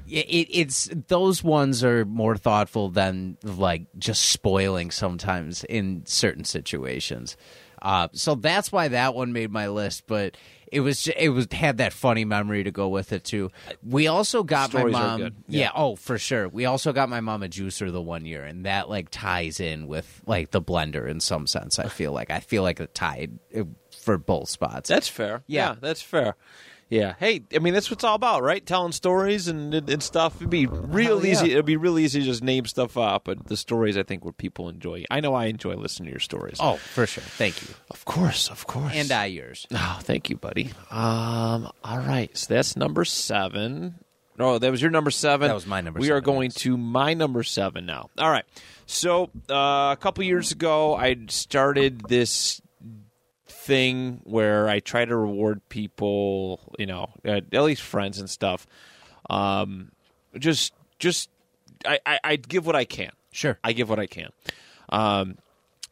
[SPEAKER 2] it, it, it's those ones are more thoughtful than like just spoiling sometimes in certain situations. Uh, so that's why that one made my list, but it was it was had that funny memory to go with it too. We also got
[SPEAKER 1] Stories
[SPEAKER 2] my mom, yeah.
[SPEAKER 1] Yeah.
[SPEAKER 2] oh for sure. We also got my mom a juicer the one year, and that like ties in with like the blender in some sense. I feel like I feel like it tied uh, for both spots.
[SPEAKER 1] That's fair.
[SPEAKER 2] Yeah.
[SPEAKER 1] Yeah, that's fair. Yeah. Hey, I mean, that's what it's all about, right? Telling stories and and stuff. It'd be real
[SPEAKER 2] yeah.
[SPEAKER 1] easy. It'd be real easy to just name stuff up, but the stories, I think, what people enjoy. I know I enjoy listening to your stories.
[SPEAKER 2] oh, for sure. Thank you,
[SPEAKER 1] of course, of course.
[SPEAKER 2] and I yours.
[SPEAKER 1] Oh, thank you, buddy. Um, all right, so that's number seven. No, that was your number seven.
[SPEAKER 2] That was my number
[SPEAKER 1] We are going to my number seven now. All right. So uh, a couple years ago, I started this thing where I try to reward people, you know, at least friends and stuff. Um, just, just, I, I, I give what I can.
[SPEAKER 2] Sure.
[SPEAKER 1] I give what I can. Um,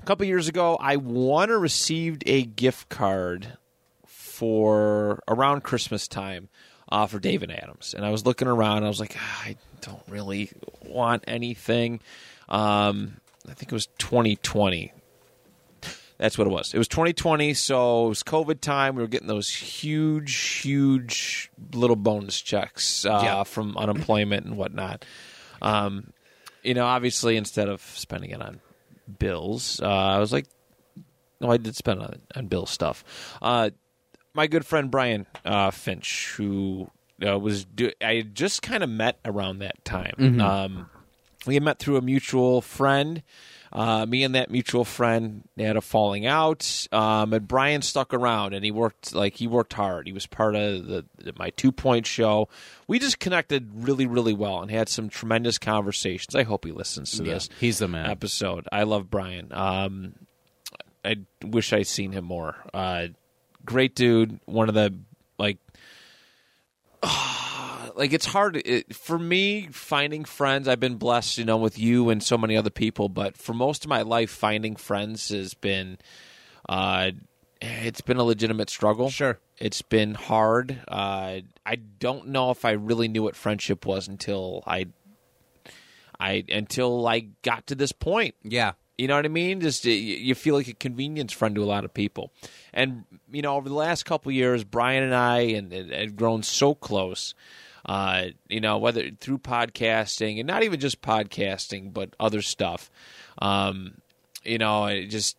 [SPEAKER 1] a couple years ago, I won or received a gift card for around Christmas time uh, for David Adams, and I was looking around. I was like, "Ah, I don't really want anything. Um, I think it was 2020. That's what it was. It was 2020, so it was COVID time. We were getting those huge, huge little bonus checks uh,
[SPEAKER 2] Yeah.
[SPEAKER 1] from unemployment and whatnot. Um, you know, obviously, instead of spending it on bills, uh, I was like, no, I did spend on, on bill stuff. Uh, my good friend Brian uh, Finch, who uh, was do- I just kind of met around that time. Um, we had met through a mutual friend. Uh, me and that mutual friend had a falling out, um, and Brian stuck around and he worked like he worked hard. He was part of the, my two point show. We just connected really, really well and had some tremendous conversations. I hope he listens to
[SPEAKER 2] Yeah,
[SPEAKER 1] this
[SPEAKER 2] he's the man.
[SPEAKER 1] episode. I love Brian. Um, I wish I'd seen him more. Uh, great dude. One of the like, like it's hard it, for me finding friends. I've been blessed, you know, with you and so many other people. But for most of my life, finding friends has been, uh, it's been a legitimate struggle.
[SPEAKER 2] Sure.
[SPEAKER 1] it's been hard. Uh, I don't know if I really knew what friendship was until I, I until I got to this point.
[SPEAKER 2] Yeah.
[SPEAKER 1] You know what I mean? Just you feel like a convenience friend to a lot of people, and you know over the last couple of years, Brian and I and had grown so close. Uh, you know whether through podcasting and not even just podcasting, but other stuff. Um, you know, I just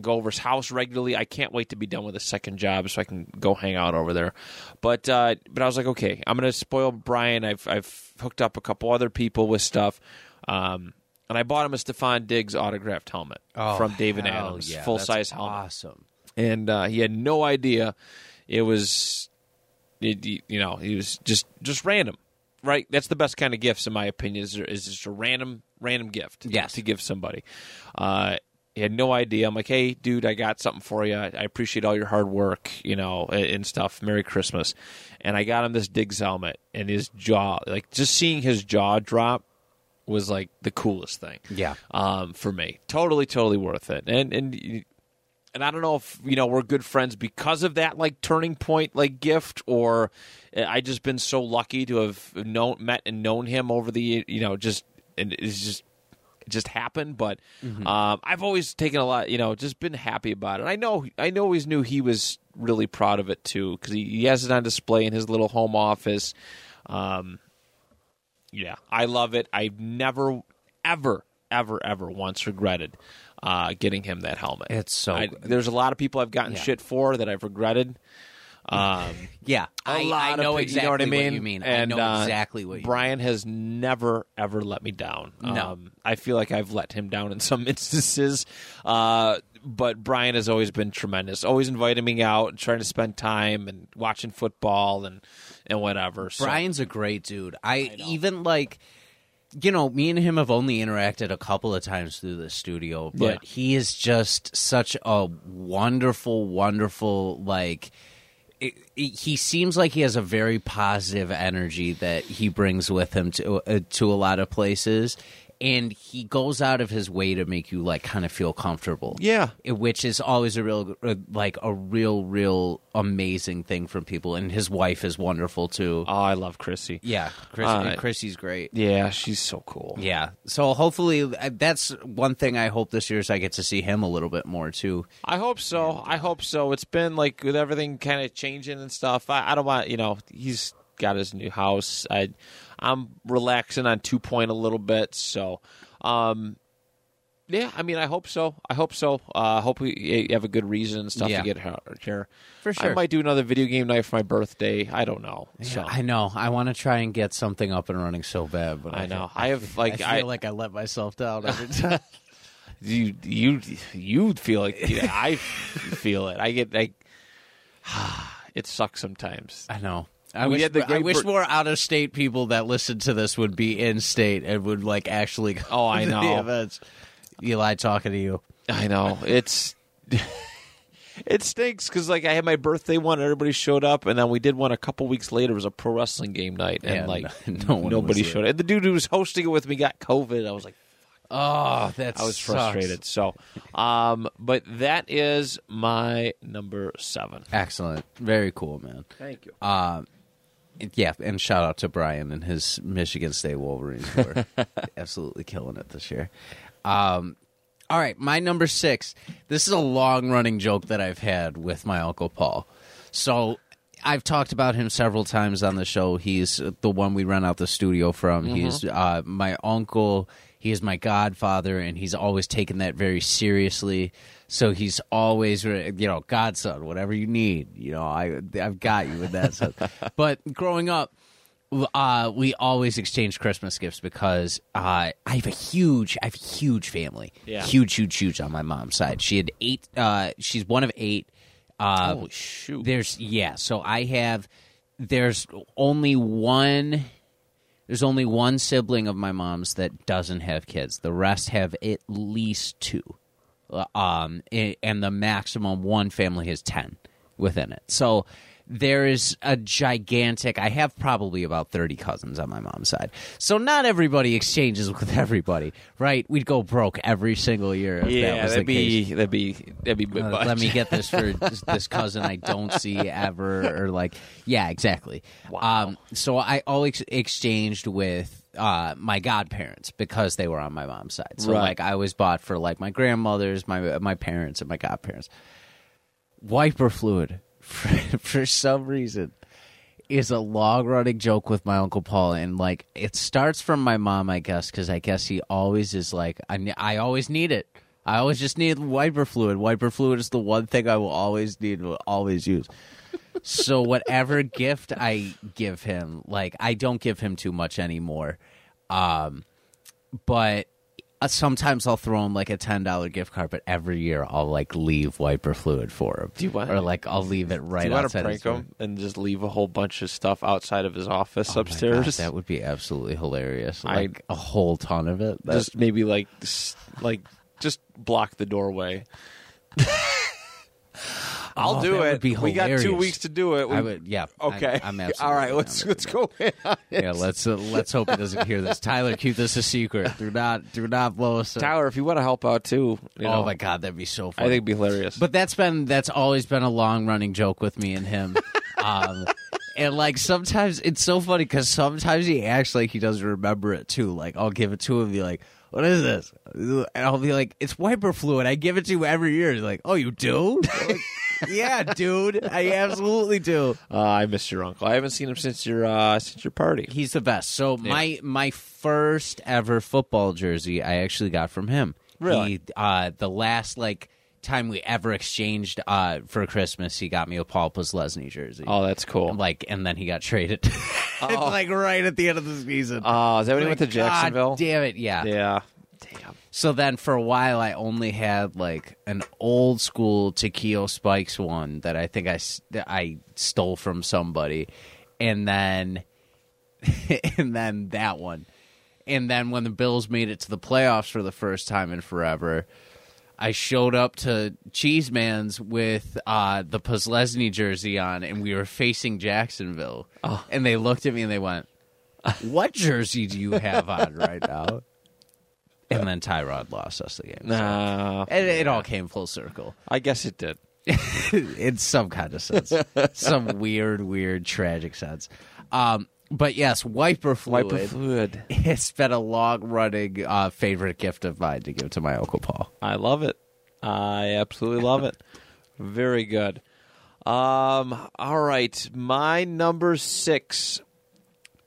[SPEAKER 1] go over his house regularly. I can't wait to be done with a second job so I can go hang out over there. But uh, but I was like, okay, I'm gonna spoil Brian. I've I've hooked up a couple other people with stuff. Um, and I bought him a Stefon Diggs autographed helmet from David
[SPEAKER 2] Oh,
[SPEAKER 1] Adams,
[SPEAKER 2] yeah,
[SPEAKER 1] full size helmet,
[SPEAKER 2] Awesome.
[SPEAKER 1] and uh, he had no idea it was, you know, he was just just random, right? That's the best kind of gifts, in my opinion, is, is just a random random gift,
[SPEAKER 2] Yes.
[SPEAKER 1] to give somebody. Uh, he had no idea. I'm like, hey, dude, I got something for you. I appreciate all your hard work, you know, and, and stuff. Merry Christmas. And I got him this Diggs helmet, and his jaw, like just seeing his jaw drop, was like the coolest thing.
[SPEAKER 2] Yeah.
[SPEAKER 1] um, for me, totally, totally worth it. And and and I don't know if you know we're good friends because of that like turning point like gift, or I just been so lucky to have known met and known him over the you know just and it's just it just happened. But um, I've always taken a lot, you know, just been happy about it. I know I know always knew he was really proud of it too because he, he has it on display in his little home office. Um, yeah, I love it. I've never, ever, ever, ever once regretted uh, getting him that helmet.
[SPEAKER 2] It's so
[SPEAKER 1] I, there's a lot of people I've gotten
[SPEAKER 2] Yeah.
[SPEAKER 1] shit for that I've regretted. Um,
[SPEAKER 2] Yeah,
[SPEAKER 1] a
[SPEAKER 2] I,
[SPEAKER 1] lot
[SPEAKER 2] I
[SPEAKER 1] of
[SPEAKER 2] know
[SPEAKER 1] pe-
[SPEAKER 2] exactly
[SPEAKER 1] you know what I mean.
[SPEAKER 2] you mean.
[SPEAKER 1] And,
[SPEAKER 2] I know
[SPEAKER 1] uh,
[SPEAKER 2] exactly what you mean.
[SPEAKER 1] Brian has never ever let me down.
[SPEAKER 2] No.
[SPEAKER 1] Um, I feel like I've let him down in some instances, uh, but Brian has always been tremendous. Always inviting me out and trying to spend time and watching football and and whatever. So,
[SPEAKER 2] Brian's a great dude. I, even like you know, me and him have only interacted a couple of times through the studio, but
[SPEAKER 1] Yeah.
[SPEAKER 2] he is just such a wonderful, wonderful like it, it- he seems like he has a very positive energy that he brings with him to uh, to a lot of places and he goes out of his way to make you like kind of feel comfortable
[SPEAKER 1] Yeah.
[SPEAKER 2] which is always a real uh, like a real real amazing thing from people and his wife is wonderful too
[SPEAKER 1] Oh, I love Chrissy.
[SPEAKER 2] yeah Chris,
[SPEAKER 1] Uh,
[SPEAKER 2] chrissy's great
[SPEAKER 1] Yeah, she's so cool.
[SPEAKER 2] yeah so hopefully uh, that's one thing i hope this year is i get to see him a little bit more too
[SPEAKER 1] I hope so. I hope so. It's been like with everything kind of changing and stuff. I, I don't want you know he's got his new house. I I'm relaxing on two point a little bit. So, um, yeah. I mean, I hope so. I hope so. Uh, I hope we you have a good reason and stuff
[SPEAKER 2] Yeah.
[SPEAKER 1] to get her- here.
[SPEAKER 2] For sure.
[SPEAKER 1] I might do another video game night for my birthday. I don't know. So
[SPEAKER 2] i know i want to try and get something up and running so bad but
[SPEAKER 1] I know.
[SPEAKER 2] can't.
[SPEAKER 1] I have like
[SPEAKER 2] I
[SPEAKER 1] I,
[SPEAKER 2] feel like I let myself down every time.
[SPEAKER 1] you you you feel like yeah, I feel it. I get like it sucks sometimes.
[SPEAKER 2] I know. I wish,
[SPEAKER 1] had the
[SPEAKER 2] I wish more out of state people that listen to this would be in state and would like actually go
[SPEAKER 1] Oh, I
[SPEAKER 2] to
[SPEAKER 1] know.
[SPEAKER 2] the events. Eli talking to you.
[SPEAKER 1] I know it's it stinks because like I had my birthday one, everybody showed up, and then we did one a couple weeks later. It was a pro wrestling game night, and
[SPEAKER 2] Yeah,
[SPEAKER 1] like
[SPEAKER 2] no one
[SPEAKER 1] nobody showed up. And the dude who was hosting it with me got COVID. I was like,
[SPEAKER 2] Oh, that's
[SPEAKER 1] I was frustrated. So, um, but that is my number seven.
[SPEAKER 2] Excellent. Very cool, man.
[SPEAKER 1] Thank you.
[SPEAKER 2] Um, yeah, and shout out to Brian and his Michigan State Wolverines are absolutely killing it this year. Um, all right, my number six. This is a long running joke that I've had with my uncle Paul. So I've talked about him several times on the show. He's the one we rent out the studio from. He's uh, my uncle. He is my godfather, and he's always taken that very seriously. So he's always, you know, godson, whatever you need. You know, I I've got you with that stuff. But growing up, uh, we always exchange Christmas gifts because uh, I have a huge, I have a huge family,
[SPEAKER 1] Yeah.
[SPEAKER 2] huge, huge, huge on my mom's side. She had eight. Uh, she's one of eight. Uh,
[SPEAKER 1] Holy shoot!
[SPEAKER 2] there's yeah. So I have. There's only one. There's only one sibling of my mom's that doesn't have kids. The rest have at least two. Uh, Um, and the maximum one family has ten within it. So there is a gigantic. I have probably about thirty cousins on my mom's side. So not everybody exchanges with everybody, right? We'd go broke every single year. If that
[SPEAKER 1] yeah,
[SPEAKER 2] was
[SPEAKER 1] that'd
[SPEAKER 2] the case.
[SPEAKER 1] be that'd be that'd be
[SPEAKER 2] Uh, let me get this for this, this cousin I don't see ever, or like, yeah, exactly.
[SPEAKER 1] Wow.
[SPEAKER 2] Um, so I always exchanged with uh, my godparents because they were on my mom's side. So
[SPEAKER 1] Right.
[SPEAKER 2] like, I was bought for like my grandmothers, my my parents, and my godparents. Wiper fluid, for, for some reason, is a long running joke with my uncle Paul, and like it starts from my mom, I guess, because I guess he always is like, I, I always need it. I always just need wiper fluid. Wiper fluid is the one thing I will always need, will always use. so whatever gift I give him, like I don't give him too much anymore, um, but uh, sometimes I'll throw him like a ten dollar gift card, but every year I'll like leave wiper fluid for him.
[SPEAKER 1] Do you want-
[SPEAKER 2] or like I'll leave it right
[SPEAKER 1] Do you want to prank him and just leave a whole bunch of stuff outside of his office
[SPEAKER 2] Oh
[SPEAKER 1] upstairs?
[SPEAKER 2] that would be absolutely hilarious. Like a whole ton of it. That's-
[SPEAKER 1] just maybe like like just block the doorway. I'll
[SPEAKER 2] Oh,
[SPEAKER 1] do it. we got two weeks to do it. We-
[SPEAKER 2] I would, yeah.
[SPEAKER 1] okay.
[SPEAKER 2] I'm, I'm absolutely
[SPEAKER 1] All right. Let's let's go.
[SPEAKER 2] Yeah, let's uh, let's hope he doesn't hear this. Tyler, keep this a secret. Do not do not blow us. up.
[SPEAKER 1] Tyler, if you want to help out too, you know,
[SPEAKER 2] oh my god, that'd be so Funny.
[SPEAKER 1] I think it'd be hilarious.
[SPEAKER 2] But that's been that's always been a long running joke with me and him. um, and like sometimes it's so funny because sometimes he acts like he doesn't remember it too. Like I'll give it to him, and be like, "What is this?" And I'll be like, "It's wiper fluid. I give it to you every year." He's like, "Oh, you do?" Like, yeah, dude, I absolutely do.
[SPEAKER 1] uh, I miss your uncle. I haven't seen him since your uh, since your party.
[SPEAKER 2] He's the best. So my my first ever football jersey I actually got from him.
[SPEAKER 1] Really?
[SPEAKER 2] He, uh, the last like time we ever exchanged uh, for Christmas, he got me a Paul Posluszny jersey.
[SPEAKER 1] Oh, that's cool.
[SPEAKER 2] Like, and then he got traded.
[SPEAKER 1] Oh.
[SPEAKER 2] like right at the end of the season.
[SPEAKER 1] Oh, is that when he went to
[SPEAKER 2] God
[SPEAKER 1] Jacksonville?
[SPEAKER 2] damn it! Yeah.
[SPEAKER 1] Yeah. Damn.
[SPEAKER 2] So then for a while, I only had like an old school Takeo Spikes one that I think I, I stole from somebody. And then, and then that one. And then when the Bills made it to the playoffs for the first time in forever, I showed up to Cheese Man's with uh, the Posluszny jersey on, and we were facing Jacksonville.
[SPEAKER 1] Oh.
[SPEAKER 2] And they looked at me and they went, "What jersey do you have on right now?" And then Tyrod lost us the game. So
[SPEAKER 1] Nah.
[SPEAKER 2] it, it all came full circle
[SPEAKER 1] I guess it did.
[SPEAKER 2] in some kind of sense, some weird, weird, tragic sense. Um, but yes, wiper fluid.
[SPEAKER 1] Wiper fluid.
[SPEAKER 2] It's been a long running uh, favorite gift of mine to give to my uncle Paul.
[SPEAKER 1] I love it. I absolutely love it. Very good. Um, all right, my number six.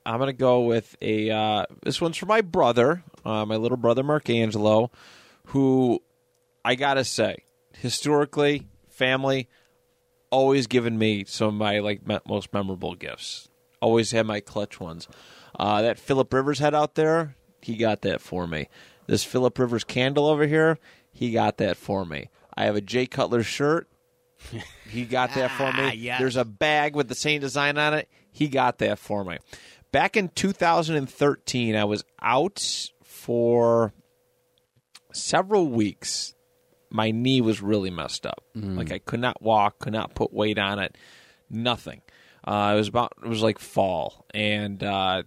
[SPEAKER 1] I'm gonna go with a. Uh, this one's for my brother, uh, my little brother Mark Angelo, who I gotta say, historically, family, always given me some of my like me- most memorable gifts. Always had my clutch ones. Uh, that Philip Rivers had out there, he got that for me. This Philip Rivers candle over here, he got that for me. I have a Jay Cutler shirt. He got that for
[SPEAKER 2] Ah,
[SPEAKER 1] me.
[SPEAKER 2] yes.
[SPEAKER 1] There's a bag with the same design on it. He got that for me. Back in 2013, I was out for several weeks. My knee was really messed up. Like I could not walk, could not put weight on it, nothing. Uh, it was about it was like fall, and uh,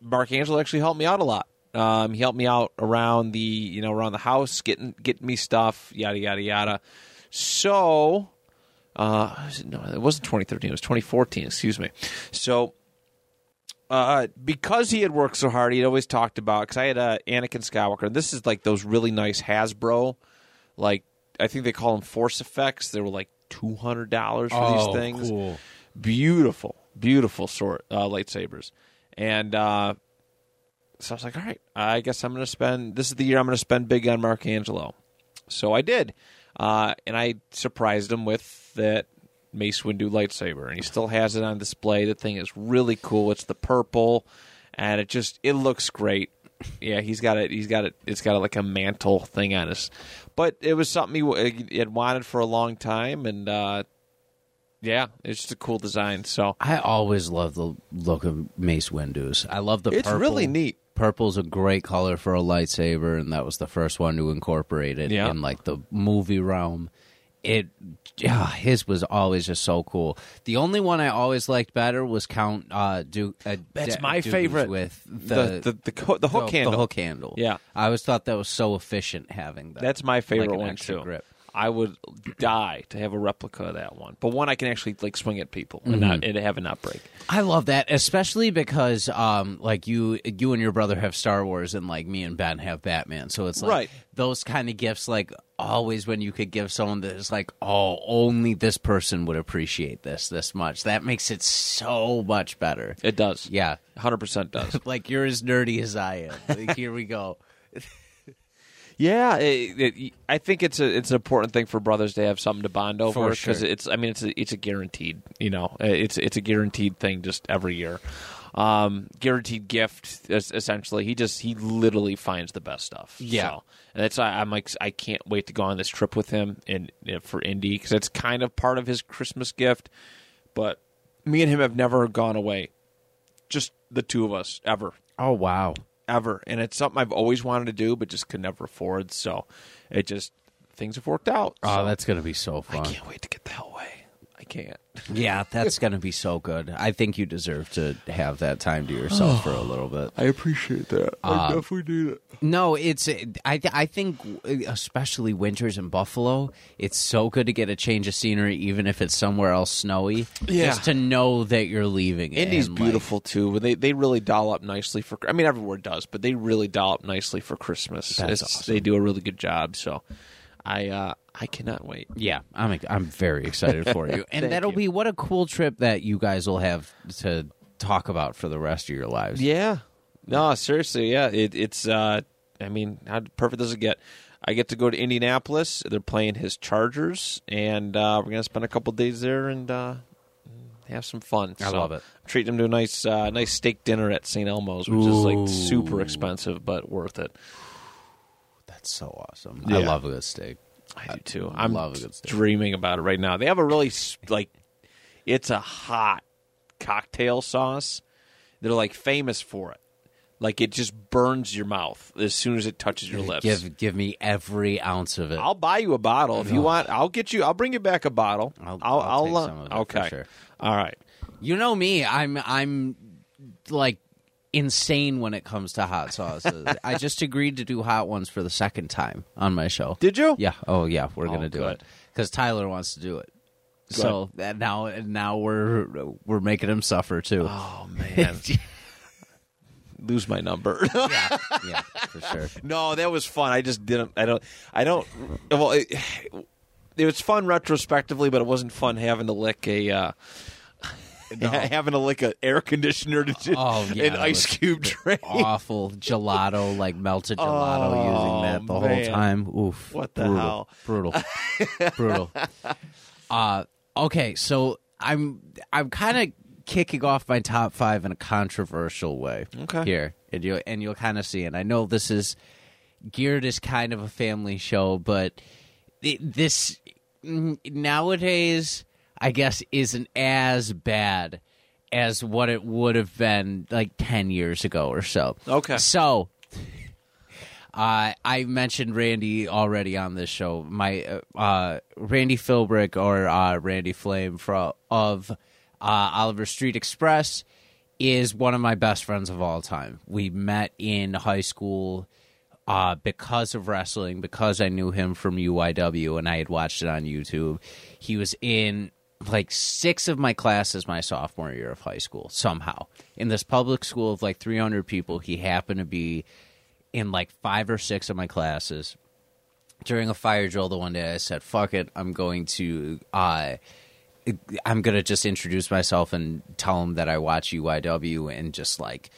[SPEAKER 1] Mark Angelo actually helped me out a lot. Um, he helped me out around the you know around the house, getting getting me stuff, yada yada yada. So, uh, no, it wasn't 2013. It was 2014. Excuse me. So, uh, because he had worked so hard, he'd always talked about because I had a Anakin Skywalker. and This is like those really nice Hasbro, like I think they call them Force FX. They were like two hundred dollars for
[SPEAKER 2] Oh,
[SPEAKER 1] these things
[SPEAKER 2] cool.
[SPEAKER 1] beautiful, beautiful sort uh, lightsabers, and uh, so I was like, all right, I guess I'm going to spend. This is the year I'm going to spend big on Mark Angelo. So I did, uh, and I surprised him with that Mace Windu lightsaber, and he still has it on display. The thing is really cool. It's the purple, and it just it looks great. Yeah, he's got it. He's got it. It's got like a mantle thing on his. But it was something he, he had wanted for a long time, and uh, yeah, it's just a cool design. So
[SPEAKER 2] I always love the look of Mace Windu's. I love the
[SPEAKER 1] It's
[SPEAKER 2] purple.
[SPEAKER 1] really neat.
[SPEAKER 2] Purple's a great color for a lightsaber, and that was the first one to incorporate it
[SPEAKER 1] Yeah.
[SPEAKER 2] in like the movie realm. It, yeah, his was always just so cool. The only one I always liked better was Count uh, Duke. Uh,
[SPEAKER 1] That's
[SPEAKER 2] D-
[SPEAKER 1] my
[SPEAKER 2] Dooku's
[SPEAKER 1] favorite.
[SPEAKER 2] with
[SPEAKER 1] the
[SPEAKER 2] the
[SPEAKER 1] the the, co- the hook
[SPEAKER 2] the,
[SPEAKER 1] handle.
[SPEAKER 2] The hook handle.
[SPEAKER 1] Yeah.
[SPEAKER 2] I always thought that was so efficient having that.
[SPEAKER 1] That's my favorite
[SPEAKER 2] Like
[SPEAKER 1] one
[SPEAKER 2] extra
[SPEAKER 1] too.
[SPEAKER 2] grip.
[SPEAKER 1] I would die to have a replica of that one, but one I can actually like swing at people and not
[SPEAKER 2] Mm-hmm.
[SPEAKER 1] and have it not break.
[SPEAKER 2] I love that, especially because um, like you, you and your brother have Star Wars, and like me and Ben have Batman. So it's like
[SPEAKER 1] Right.
[SPEAKER 2] those kind of gifts. Like always, when you could give someone that is like, oh, only this person would appreciate this this much. That makes it so much better.
[SPEAKER 1] It does.
[SPEAKER 2] Yeah,
[SPEAKER 1] hundred percent does.
[SPEAKER 2] like you're as nerdy as I am. Like, here we go.
[SPEAKER 1] yeah, it, it, I think it's a it's an important thing for brothers to have something to bond over
[SPEAKER 2] because sure.
[SPEAKER 1] it's I mean it's a, it's a guaranteed you know it's it's a guaranteed thing just every year. um, guaranteed gift. Essentially, he just he literally finds the best stuff.
[SPEAKER 2] Yeah.
[SPEAKER 1] So, and that's why I'm like I can't wait to go on this trip with him and you know, for Indy because it's kind of part of his Christmas gift. But me and him have never gone away, just the two of us ever
[SPEAKER 2] Oh wow.
[SPEAKER 1] Ever, and it's something I've always wanted to do, but just could never afford. So it just things have worked out.
[SPEAKER 2] Oh,
[SPEAKER 1] So
[SPEAKER 2] that's gonna be so fun!
[SPEAKER 1] I can't wait to get the hell away. I can't.
[SPEAKER 2] Yeah, that's gonna be so good. I think you deserve to have that time to yourself for a little bit.
[SPEAKER 1] I appreciate that. I definitely need it.
[SPEAKER 2] No, it's I I think especially winters in Buffalo, it's so good to get a change of scenery, even if it's somewhere else snowy.
[SPEAKER 1] Yeah.
[SPEAKER 2] just to know that you're leaving.
[SPEAKER 1] Indy's
[SPEAKER 2] and, like,
[SPEAKER 1] beautiful too. but They they really doll up nicely for. I mean, everywhere does, but they really doll up nicely for Christmas.
[SPEAKER 2] That's
[SPEAKER 1] It's-
[SPEAKER 2] awesome.
[SPEAKER 1] They do a really good job. So, I uh, I cannot wait.
[SPEAKER 2] Yeah, I'm I'm very excited for you, and that'll
[SPEAKER 1] you.
[SPEAKER 2] be what a cool trip that you guys will have to talk about for the rest of your lives.
[SPEAKER 1] Yeah. No, seriously, yeah. It, it's uh I mean, how perfect does it get? I get to go to Indianapolis. They're playing his Chargers and uh we're going to spend a couple days there and uh have some fun.
[SPEAKER 2] I
[SPEAKER 1] So,
[SPEAKER 2] love it.
[SPEAKER 1] Treat them to a nice uh nice steak dinner at St. Elmo's, which is like super expensive but worth it.
[SPEAKER 2] That's so awesome. I love a steak.
[SPEAKER 1] I do too. I'm
[SPEAKER 2] love a good steak.
[SPEAKER 1] dreaming about it right now. They have a really like it's a hot cocktail sauce. They're like famous for it. Like it just burns your mouth as soon as it touches your lips.
[SPEAKER 2] Give give me every ounce of it.
[SPEAKER 1] I'll buy you a bottle if you want. I'll get you. I'll bring you back a bottle.
[SPEAKER 2] I'll-
[SPEAKER 1] I'll,
[SPEAKER 2] I'll take
[SPEAKER 1] uh,
[SPEAKER 2] some of it for
[SPEAKER 1] okay.
[SPEAKER 2] sure.
[SPEAKER 1] All right.
[SPEAKER 2] You know me. I'm I'm like insane when it comes to hot sauces. I just agreed to do hot ones for the second time on my show.
[SPEAKER 1] Did you?
[SPEAKER 2] Yeah. Oh yeah, we're
[SPEAKER 1] Oh,
[SPEAKER 2] gonna do
[SPEAKER 1] good.
[SPEAKER 2] it because Tyler wants to do it. So that now now we're we're making him suffer too.
[SPEAKER 1] Oh man. Lose my number.
[SPEAKER 2] yeah, yeah, for sure.
[SPEAKER 1] no, that was fun. I just didn't. I don't. I don't. Well, it, it was fun retrospectively, but it wasn't fun having to lick a. Uh, having to lick an air conditioner to do
[SPEAKER 2] Oh, yeah,
[SPEAKER 1] an ice cube tray.
[SPEAKER 2] Awful gelato, like melted gelato,
[SPEAKER 1] Oh,
[SPEAKER 2] using that the
[SPEAKER 1] man.
[SPEAKER 2] whole time. Oof.
[SPEAKER 1] What the
[SPEAKER 2] brutal,
[SPEAKER 1] hell?
[SPEAKER 2] Brutal, brutal. Uh, okay, so I'm I'm kind of kicking off my top five in a controversial way.
[SPEAKER 1] Okay.
[SPEAKER 2] here, and you and you'll kind of see it. I know this is geared as kind of a family show, but this nowadays, I guess, isn't as bad as what it would have been like ten years ago or so.
[SPEAKER 1] Okay.
[SPEAKER 2] so. Uh, I mentioned Randy already on this show. My uh, uh, Randy Philbrick or uh, Randy Flame from of uh, Oliver Street Express is one of my best friends of all time. We met in high school uh, because of wrestling, because I knew him from UIW and I had watched it on YouTube. He was in like six of my classes my sophomore year of high school somehow. In this public school of like 300 people, he happened to be in like five or six of my classes. During a fire drill the one day, I said, "Fuck it, I'm going to." Uh, I'm gonna just introduce myself and tell him that I watch UIW and just like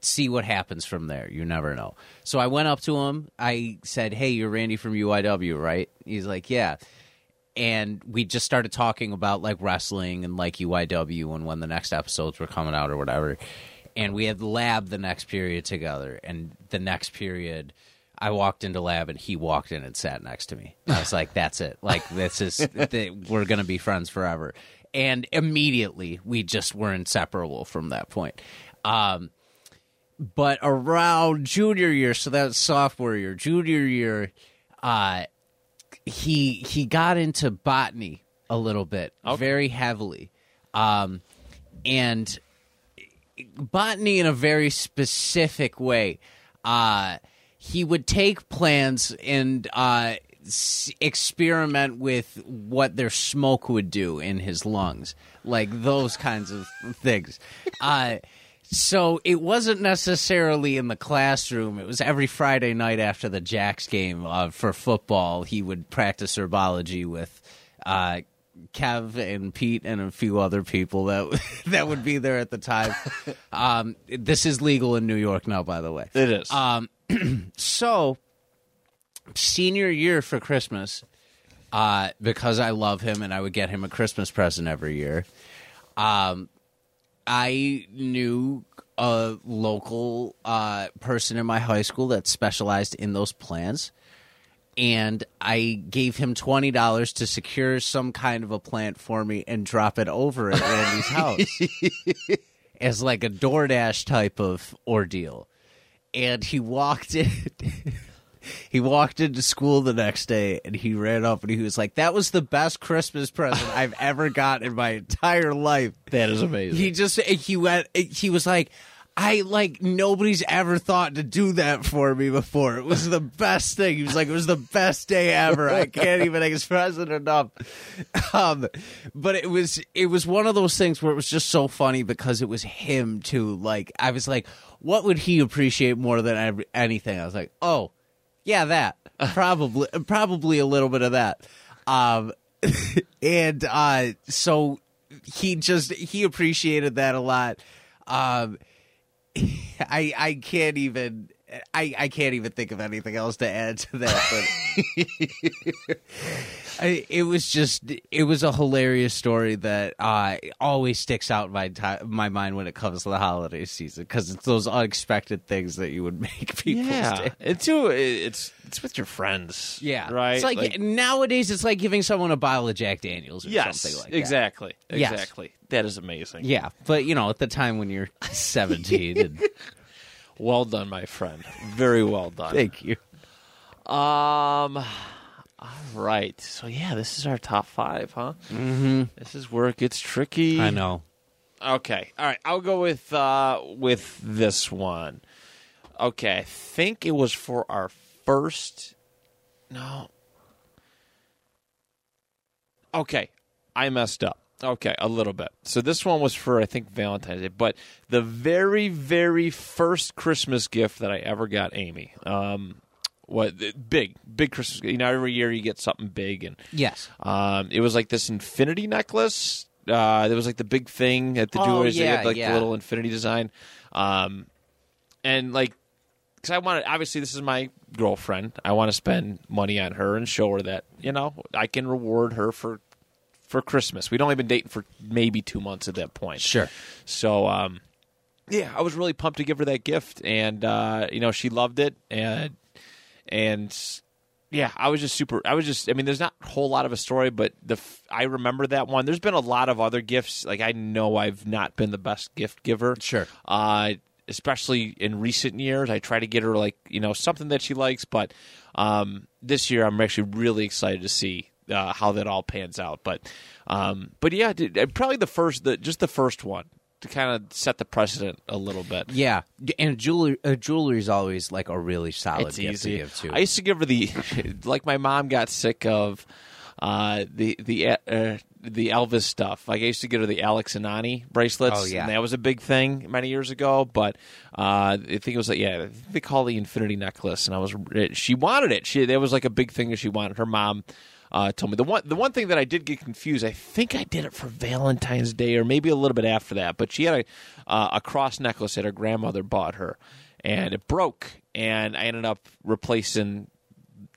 [SPEAKER 2] see what happens from there. You never know. So I went up to him. I said, "Hey, you're Randy from UIW, right?" He's like, "Yeah." And we just started talking about like wrestling and like UIW and when the next episodes were coming out or whatever. And we had lab the next period together. And the next period, I walked into lab and he walked in and sat next to me. I was like, "That's it. Like this is th- we're gonna be friends forever." And immediately, we just were inseparable from that point. Um, but around junior year, so that's sophomore year, junior year, uh, he he got into botany a little bit, very heavily, um, and botany in a very specific way. Uh, he would take plants and uh, s- experiment with what their smoke would do in his lungs, like those kinds of things. Uh, so it wasn't necessarily in the classroom. It was every Friday night after the Jacks game uh, for football. He would practice herbology with uh, Kev and Pete and a few other people that that would be there at the time. Um, this is legal in New York now, by the way.
[SPEAKER 1] It is.
[SPEAKER 2] Um, so senior year for Christmas, uh, because I love him and I would get him a Christmas present every year. Um, I knew a local uh, person in my high school that specialized in those plants, and I gave him twenty dollars to secure some kind of a plant for me and drop it over at Randy's house as like a DoorDash type of ordeal. And he walked in. he walked into school the next day and he ran up and he was like, "That was the best Christmas present I've ever got in my entire life."
[SPEAKER 1] That is amazing.
[SPEAKER 2] He just he went. He was like. I like nobody's ever thought to do that for me before. It was the best thing. He was like, it was the best day ever. I can't even express it enough. Um, but it was it was one of those things where it was just so funny because it was him too. Like I was like, what would he appreciate more than anything? I was like, oh, yeah, that probably probably a little bit of that. Um, and uh, so he just he appreciated that a lot. Um, I I can't even I, I can't even think of anything else to add to that. But I, it was just it was a hilarious story that uh, always sticks out in my ti my mind when it comes to the holiday season because it's those unexpected things that you would make people.
[SPEAKER 1] yeah, it's too. It's it's with your friends.
[SPEAKER 2] Yeah,
[SPEAKER 1] right.
[SPEAKER 2] It's like, nowadays, it's like giving someone a bottle of Jack Daniels or
[SPEAKER 1] yes,
[SPEAKER 2] something like that.
[SPEAKER 1] exactly,
[SPEAKER 2] Yes.
[SPEAKER 1] exactly. That is amazing.
[SPEAKER 2] Yeah, but you know, at the time when you're 17, and,
[SPEAKER 1] Well done, my friend. Very well done.
[SPEAKER 2] thank you.
[SPEAKER 1] Um. All right. So yeah, this is our top five, huh?
[SPEAKER 2] Mm-hmm.
[SPEAKER 1] This is where it gets tricky.
[SPEAKER 2] I know.
[SPEAKER 1] Okay. All right. I'll go with uh with this one. Okay. I think it was for our first. No. Okay. I messed up. Okay, a little bit. So this one was for I think Valentine's Day, but the very very first Christmas gift that I ever got Amy. Um what big big Christmas you know every year you get something big and
[SPEAKER 2] Yes.
[SPEAKER 1] um, it was like this infinity necklace. Uh, there was like the big thing at the
[SPEAKER 2] Oh,
[SPEAKER 1] jewelers. they had like
[SPEAKER 2] yeah.
[SPEAKER 1] the little infinity design. Um, and like, because I wanted, obviously, this is my girlfriend. I want to spend money on her and show her that, you know, I can reward her for for Christmas. We'd only been dating for maybe two months at that point.
[SPEAKER 2] Sure.
[SPEAKER 1] So, um, yeah, I was really pumped to give her that gift, and uh, you know, she loved it, and and yeah, I was just super. I was just. I mean, there's not a whole lot of a story, but the f- I remember that one. There's been a lot of other gifts. Like I know I've not been the best gift giver.
[SPEAKER 2] Sure.
[SPEAKER 1] Uh, especially in recent years, I try to get her like you know something that she likes, but um, this year I'm actually really excited to see uh, how that all pans out. But um, but yeah, dude, uh, probably the first, the just the first one to kind of set the precedent a little bit.
[SPEAKER 2] Yeah, and jewelry uh, jewelry is always like a really solid
[SPEAKER 1] It's
[SPEAKER 2] gift
[SPEAKER 1] easy.
[SPEAKER 2] to give too.
[SPEAKER 1] I used to give her the like my mom got sick of uh, the the uh, the Elvis stuff. Like I used to get her the Alex and Ani bracelets.
[SPEAKER 2] Oh, yeah.
[SPEAKER 1] and that was a big thing many years ago. But uh, I think it was like yeah, they call the Infinity necklace, and I was she wanted it. She that was like a big thing that she wanted. Her mom. Uh, told me the one the one thing that I did get confused. I think I did it for Valentine's Day or maybe a little bit after that. But she had a uh, a cross necklace that her grandmother bought her, and it broke. And I ended up replacing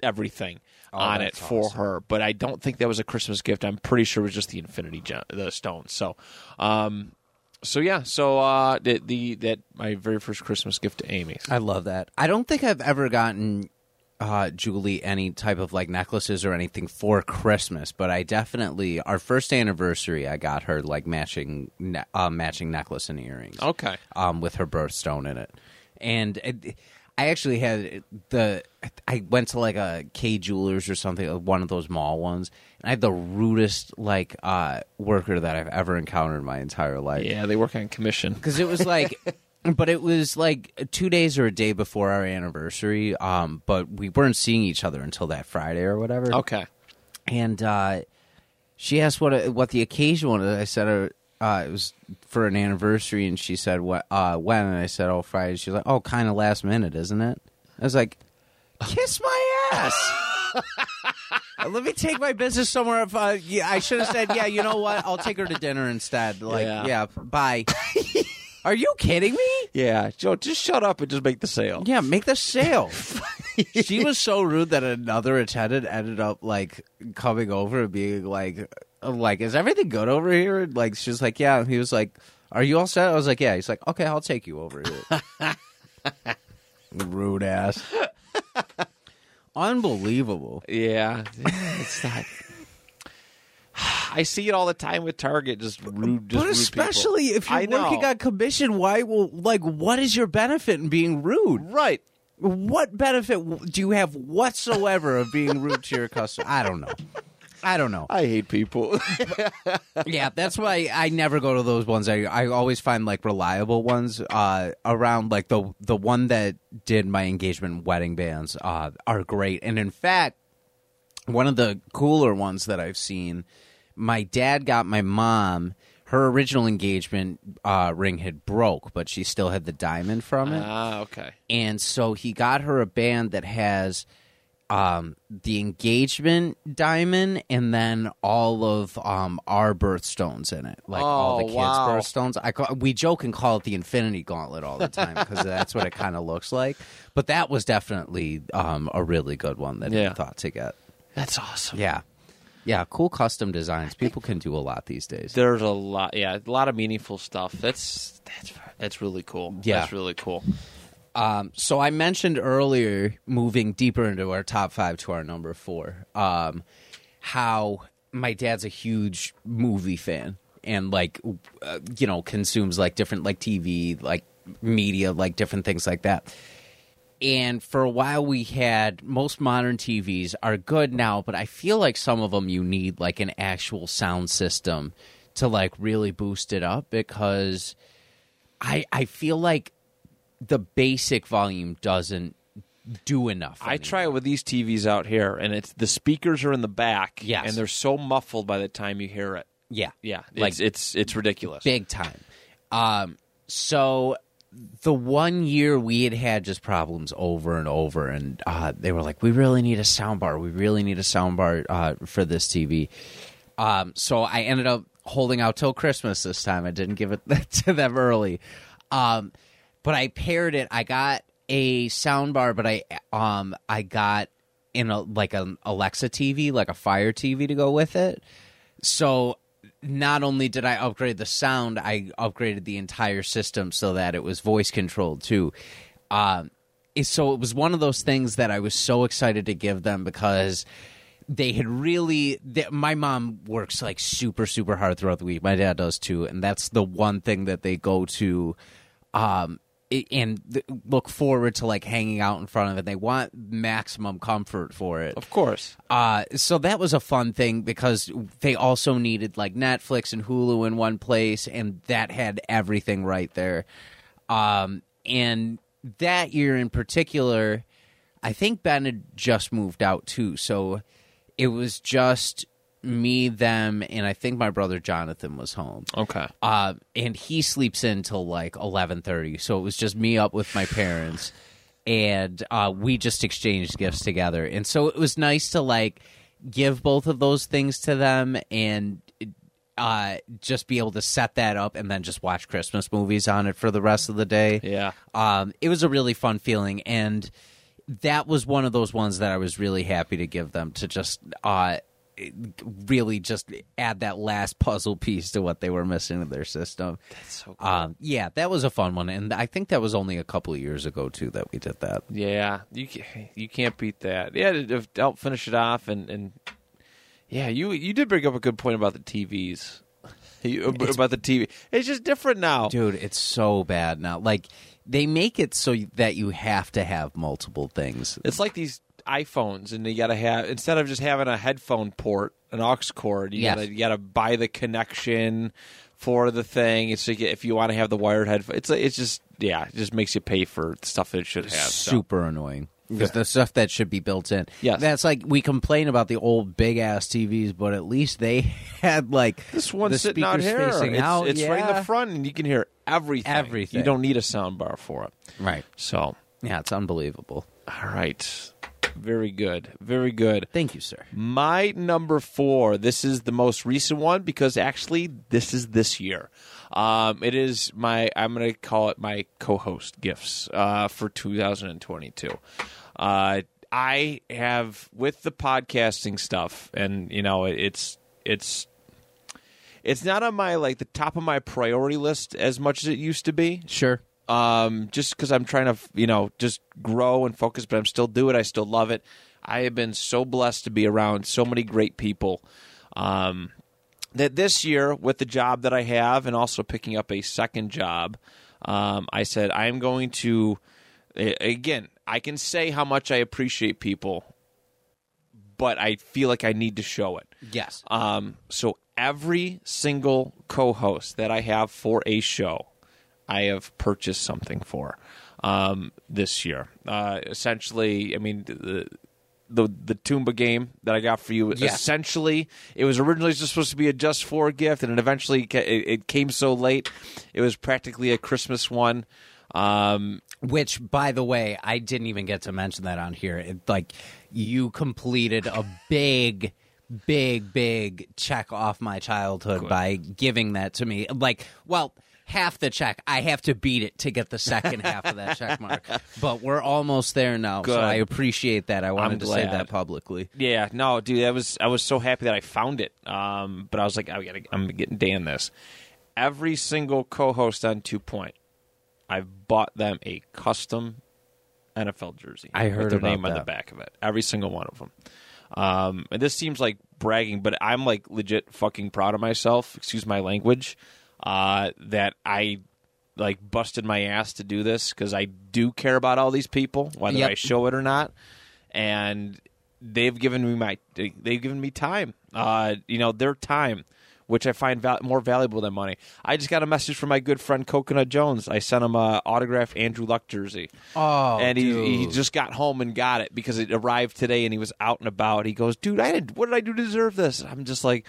[SPEAKER 1] everything on it for
[SPEAKER 2] awesome.
[SPEAKER 1] her. But I don't think that was a Christmas gift. I'm pretty sure it was just the Infinity Gem, the stone. So, um, so yeah. So uh, the, the that my very first Christmas gift to Amy.
[SPEAKER 2] I love that. I don't think I've ever gotten uh, Julie any type of like necklaces or anything for Christmas, but I definitely our first anniversary I got her like matching ne- uh, matching necklace and earrings.
[SPEAKER 1] Okay.
[SPEAKER 2] um, with her birthstone in it, and it, I actually had the I went to like a Kay Jewelers or something, uh, one of those mall ones, and I had the rudest like uh, worker that I've ever encountered in my entire life
[SPEAKER 1] Yeah, they work on commission.
[SPEAKER 2] because it was like but it was like two days or a day before our anniversary um but we weren't seeing each other until that friday or whatever
[SPEAKER 1] Okay.
[SPEAKER 2] and uh she asked what what the occasion was i said uh, uh, it was for an anniversary and she said what uh when and i said oh friday she's like oh kind of last minute isn't it i was like kiss my ass Let me take my business somewhere. If uh, yeah, I should have said, yeah, you know what? I'll take her to dinner instead. Like,
[SPEAKER 1] Yeah.
[SPEAKER 2] yeah, bye. Are you kidding me?
[SPEAKER 1] Yeah, Joe, just shut up and just make the sale.
[SPEAKER 2] Yeah, make the sale. she was so rude that another attendant ended up like coming over and being like, like, is everything good over here? And like, she's like, yeah. And he was like, Are you all set? I was like, "Yeah." He's like, "Okay, I'll take you over here." Rude ass. Unbelievable.
[SPEAKER 1] Yeah, it's not. I see it all the time with Target. Just rude, just
[SPEAKER 2] but
[SPEAKER 1] rude
[SPEAKER 2] especially
[SPEAKER 1] people.
[SPEAKER 2] if you're
[SPEAKER 1] I know.
[SPEAKER 2] working on commission, why will like what is your benefit in being rude?
[SPEAKER 1] right.
[SPEAKER 2] What benefit do you have whatsoever of being rude to your customer? I don't know. I don't know.
[SPEAKER 1] I hate people.
[SPEAKER 2] yeah, that's why I never go to those ones. I I always find like reliable ones uh, around like the the one that did my engagement wedding bands uh, are great. And in fact, one of the cooler ones that I've seen, my dad got my mom her original engagement uh, ring had broke, but she still had the diamond from it.
[SPEAKER 1] ah, okay.
[SPEAKER 2] and so he got her a band that has um, the engagement diamond and then all of um, our birthstones in it, like all the
[SPEAKER 1] Oh,
[SPEAKER 2] kids'
[SPEAKER 1] wow.
[SPEAKER 2] birthstones. I call, we joke and call it the Infinity Gauntlet all the time because that's what it kind of looks like. But that was definitely um, a really good one that
[SPEAKER 1] Yeah.
[SPEAKER 2] he thought to get.
[SPEAKER 1] That's awesome.
[SPEAKER 2] Yeah, yeah, cool custom designs. People can do a lot these days.
[SPEAKER 1] There's a lot, yeah, a lot of meaningful stuff. That's that's that's really cool.
[SPEAKER 2] Yeah.
[SPEAKER 1] that's really cool.
[SPEAKER 2] Um, so I mentioned earlier, moving deeper into our top five to our number four, um, how my dad's a huge movie fan and like uh, you know consumes like different like TV, like media, like different things like that. And for a while, we had most modern TVs are good now, but I feel like some of them you need like an actual sound system to like really boost it up because I I feel like the basic volume doesn't do enough.
[SPEAKER 1] I
[SPEAKER 2] anymore.
[SPEAKER 1] try it with these TVs out here, and it's the speakers are in the back,
[SPEAKER 2] Yes.
[SPEAKER 1] and they're so muffled by the time you hear it.
[SPEAKER 2] yeah,
[SPEAKER 1] Yeah,
[SPEAKER 2] Like-
[SPEAKER 1] it's it's, it's ridiculous.
[SPEAKER 2] big time. Um, so the one year we had had just problems over and over, and uh, they were like, "We really need a soundbar. We really need a soundbar uh, for this TV." Um, so I ended up holding out till Christmas this time. I didn't give it to them early, um, but I paired it. I got a soundbar, but I um I got in a like an Alexa TV, like a Fire TV to go with it. So not only did I upgrade the sound, I upgraded the entire system so that it was voice controlled too. Um, so it was one of those things that I was so excited to give them because they had really. They, my mom works like super super hard throughout the week. My dad does too, and that's the one thing that they go to. Um, and th- look forward to like hanging out in front of it. They want maximum comfort for it.
[SPEAKER 1] Of course.
[SPEAKER 2] Uh, so that was a fun thing because they also needed like Netflix and Hulu in one place, and that had everything right there. Um, and that year in particular, I think Ben had just moved out too, so it was just me, them, and I think my brother Jonathan was home.
[SPEAKER 1] Okay.
[SPEAKER 2] Uh, and he sleeps in till like eleven thirty. So it was just me up with my parents, and uh, we just exchanged gifts together. And so it was nice to like give both of those things to them and uh, just be able to set that up and then just watch Christmas movies on it for the rest of the day.
[SPEAKER 1] Yeah.
[SPEAKER 2] Um, it was a really fun feeling, and that was one of those ones that I was really happy to give them to just uh, really just add that last puzzle piece to what they were missing in their system.
[SPEAKER 1] That's so cool.
[SPEAKER 2] Um, yeah, that was a fun one, and I think that was only a couple of years ago too that we did that.
[SPEAKER 1] Yeah, you you can't beat that. Yeah, to, to help finish it off, and, and yeah, you you did bring up a good point about the TVs. You, about the TV, it's just different now.
[SPEAKER 2] Dude, it's so bad now. Like they make it so that you have to have multiple things.
[SPEAKER 1] It's like these iPhones, and you got to have instead of just having a headphone port, an aux cord, you
[SPEAKER 2] Yes.
[SPEAKER 1] gotta you gotta buy the connection for the thing. It's like if you want to have the wired headphone, it's it's just yeah, it just makes you pay for stuff that it should have. so.
[SPEAKER 2] super annoying because the stuff that should be built in.
[SPEAKER 1] Yes.
[SPEAKER 2] that's like we complain about the old big ass TVs, but at least they had like
[SPEAKER 1] This one's
[SPEAKER 2] the
[SPEAKER 1] sitting out here. it's
[SPEAKER 2] out.
[SPEAKER 1] it's right in the front, and you can hear everything.
[SPEAKER 2] Everything.
[SPEAKER 1] You don't need a sound bar for it.
[SPEAKER 2] Right?
[SPEAKER 1] So,
[SPEAKER 2] Yeah, it's unbelievable.
[SPEAKER 1] all right, very good, very good.
[SPEAKER 2] Thank you, sir.
[SPEAKER 1] My number four. This is the most recent one because actually this is this year. Um, it is my. I'm going to call it my co-host gifts uh, for 2022. Uh, I have with the podcasting stuff, and you know, it's it's it's not on my like the top of my priority list as much as it used to be.
[SPEAKER 2] Sure.
[SPEAKER 1] Um, just because I'm trying to you know just grow and focus, but I'm still do it. I still love it. I have been so blessed to be around so many great people. Um, that this year with the job that I have and also picking up a second job, um, I said I am going to again. I can say how much I appreciate people, but I feel like I need to show it.
[SPEAKER 2] Yes.
[SPEAKER 1] Um, so every single co-host that I have for a show, I have purchased something for um, this year. Uh, essentially, I mean the the the Tomba game that I got for you.
[SPEAKER 2] Yes.
[SPEAKER 1] Essentially, it was originally just supposed to be a just for gift, and it eventually ca- it, it came so late, it was practically a Christmas one. Um,
[SPEAKER 2] Which, by the way, I didn't even get to mention that on here. It, like, you completed a big, big, big check off my childhood by giving that to me. Like, well, half the check. I have to beat it to get the second half of that check mark. But we're almost there now.
[SPEAKER 1] Good.
[SPEAKER 2] So I appreciate that. I wanted
[SPEAKER 1] I'm
[SPEAKER 2] to say that publicly.
[SPEAKER 1] Yeah, no, dude, I was I was so happy that I found it. Um, but I was like, I gotta, I'm getting Dan this. Every single co-host on Two Point, I've bought them a custom NFL jersey.
[SPEAKER 2] I heard
[SPEAKER 1] with their name on the back of it. Every single one of them. Um, and this seems like bragging, but I'm like legit fucking proud of myself. Excuse my language. Uh, that I like busted my ass to do this because I do care about all these people, whether
[SPEAKER 2] Yep.
[SPEAKER 1] I show it or not. And they've given me my they've given me time. Uh, you know, their time, which I find val- more valuable than money. I just got a message from my good friend Coconut Jones. I sent him a autographed Andrew Luck jersey.
[SPEAKER 2] Oh,
[SPEAKER 1] and he he just got home and got it because it arrived today, and he was out and about. He goes, "Dude, I did. What did I do to deserve this?" I'm just like,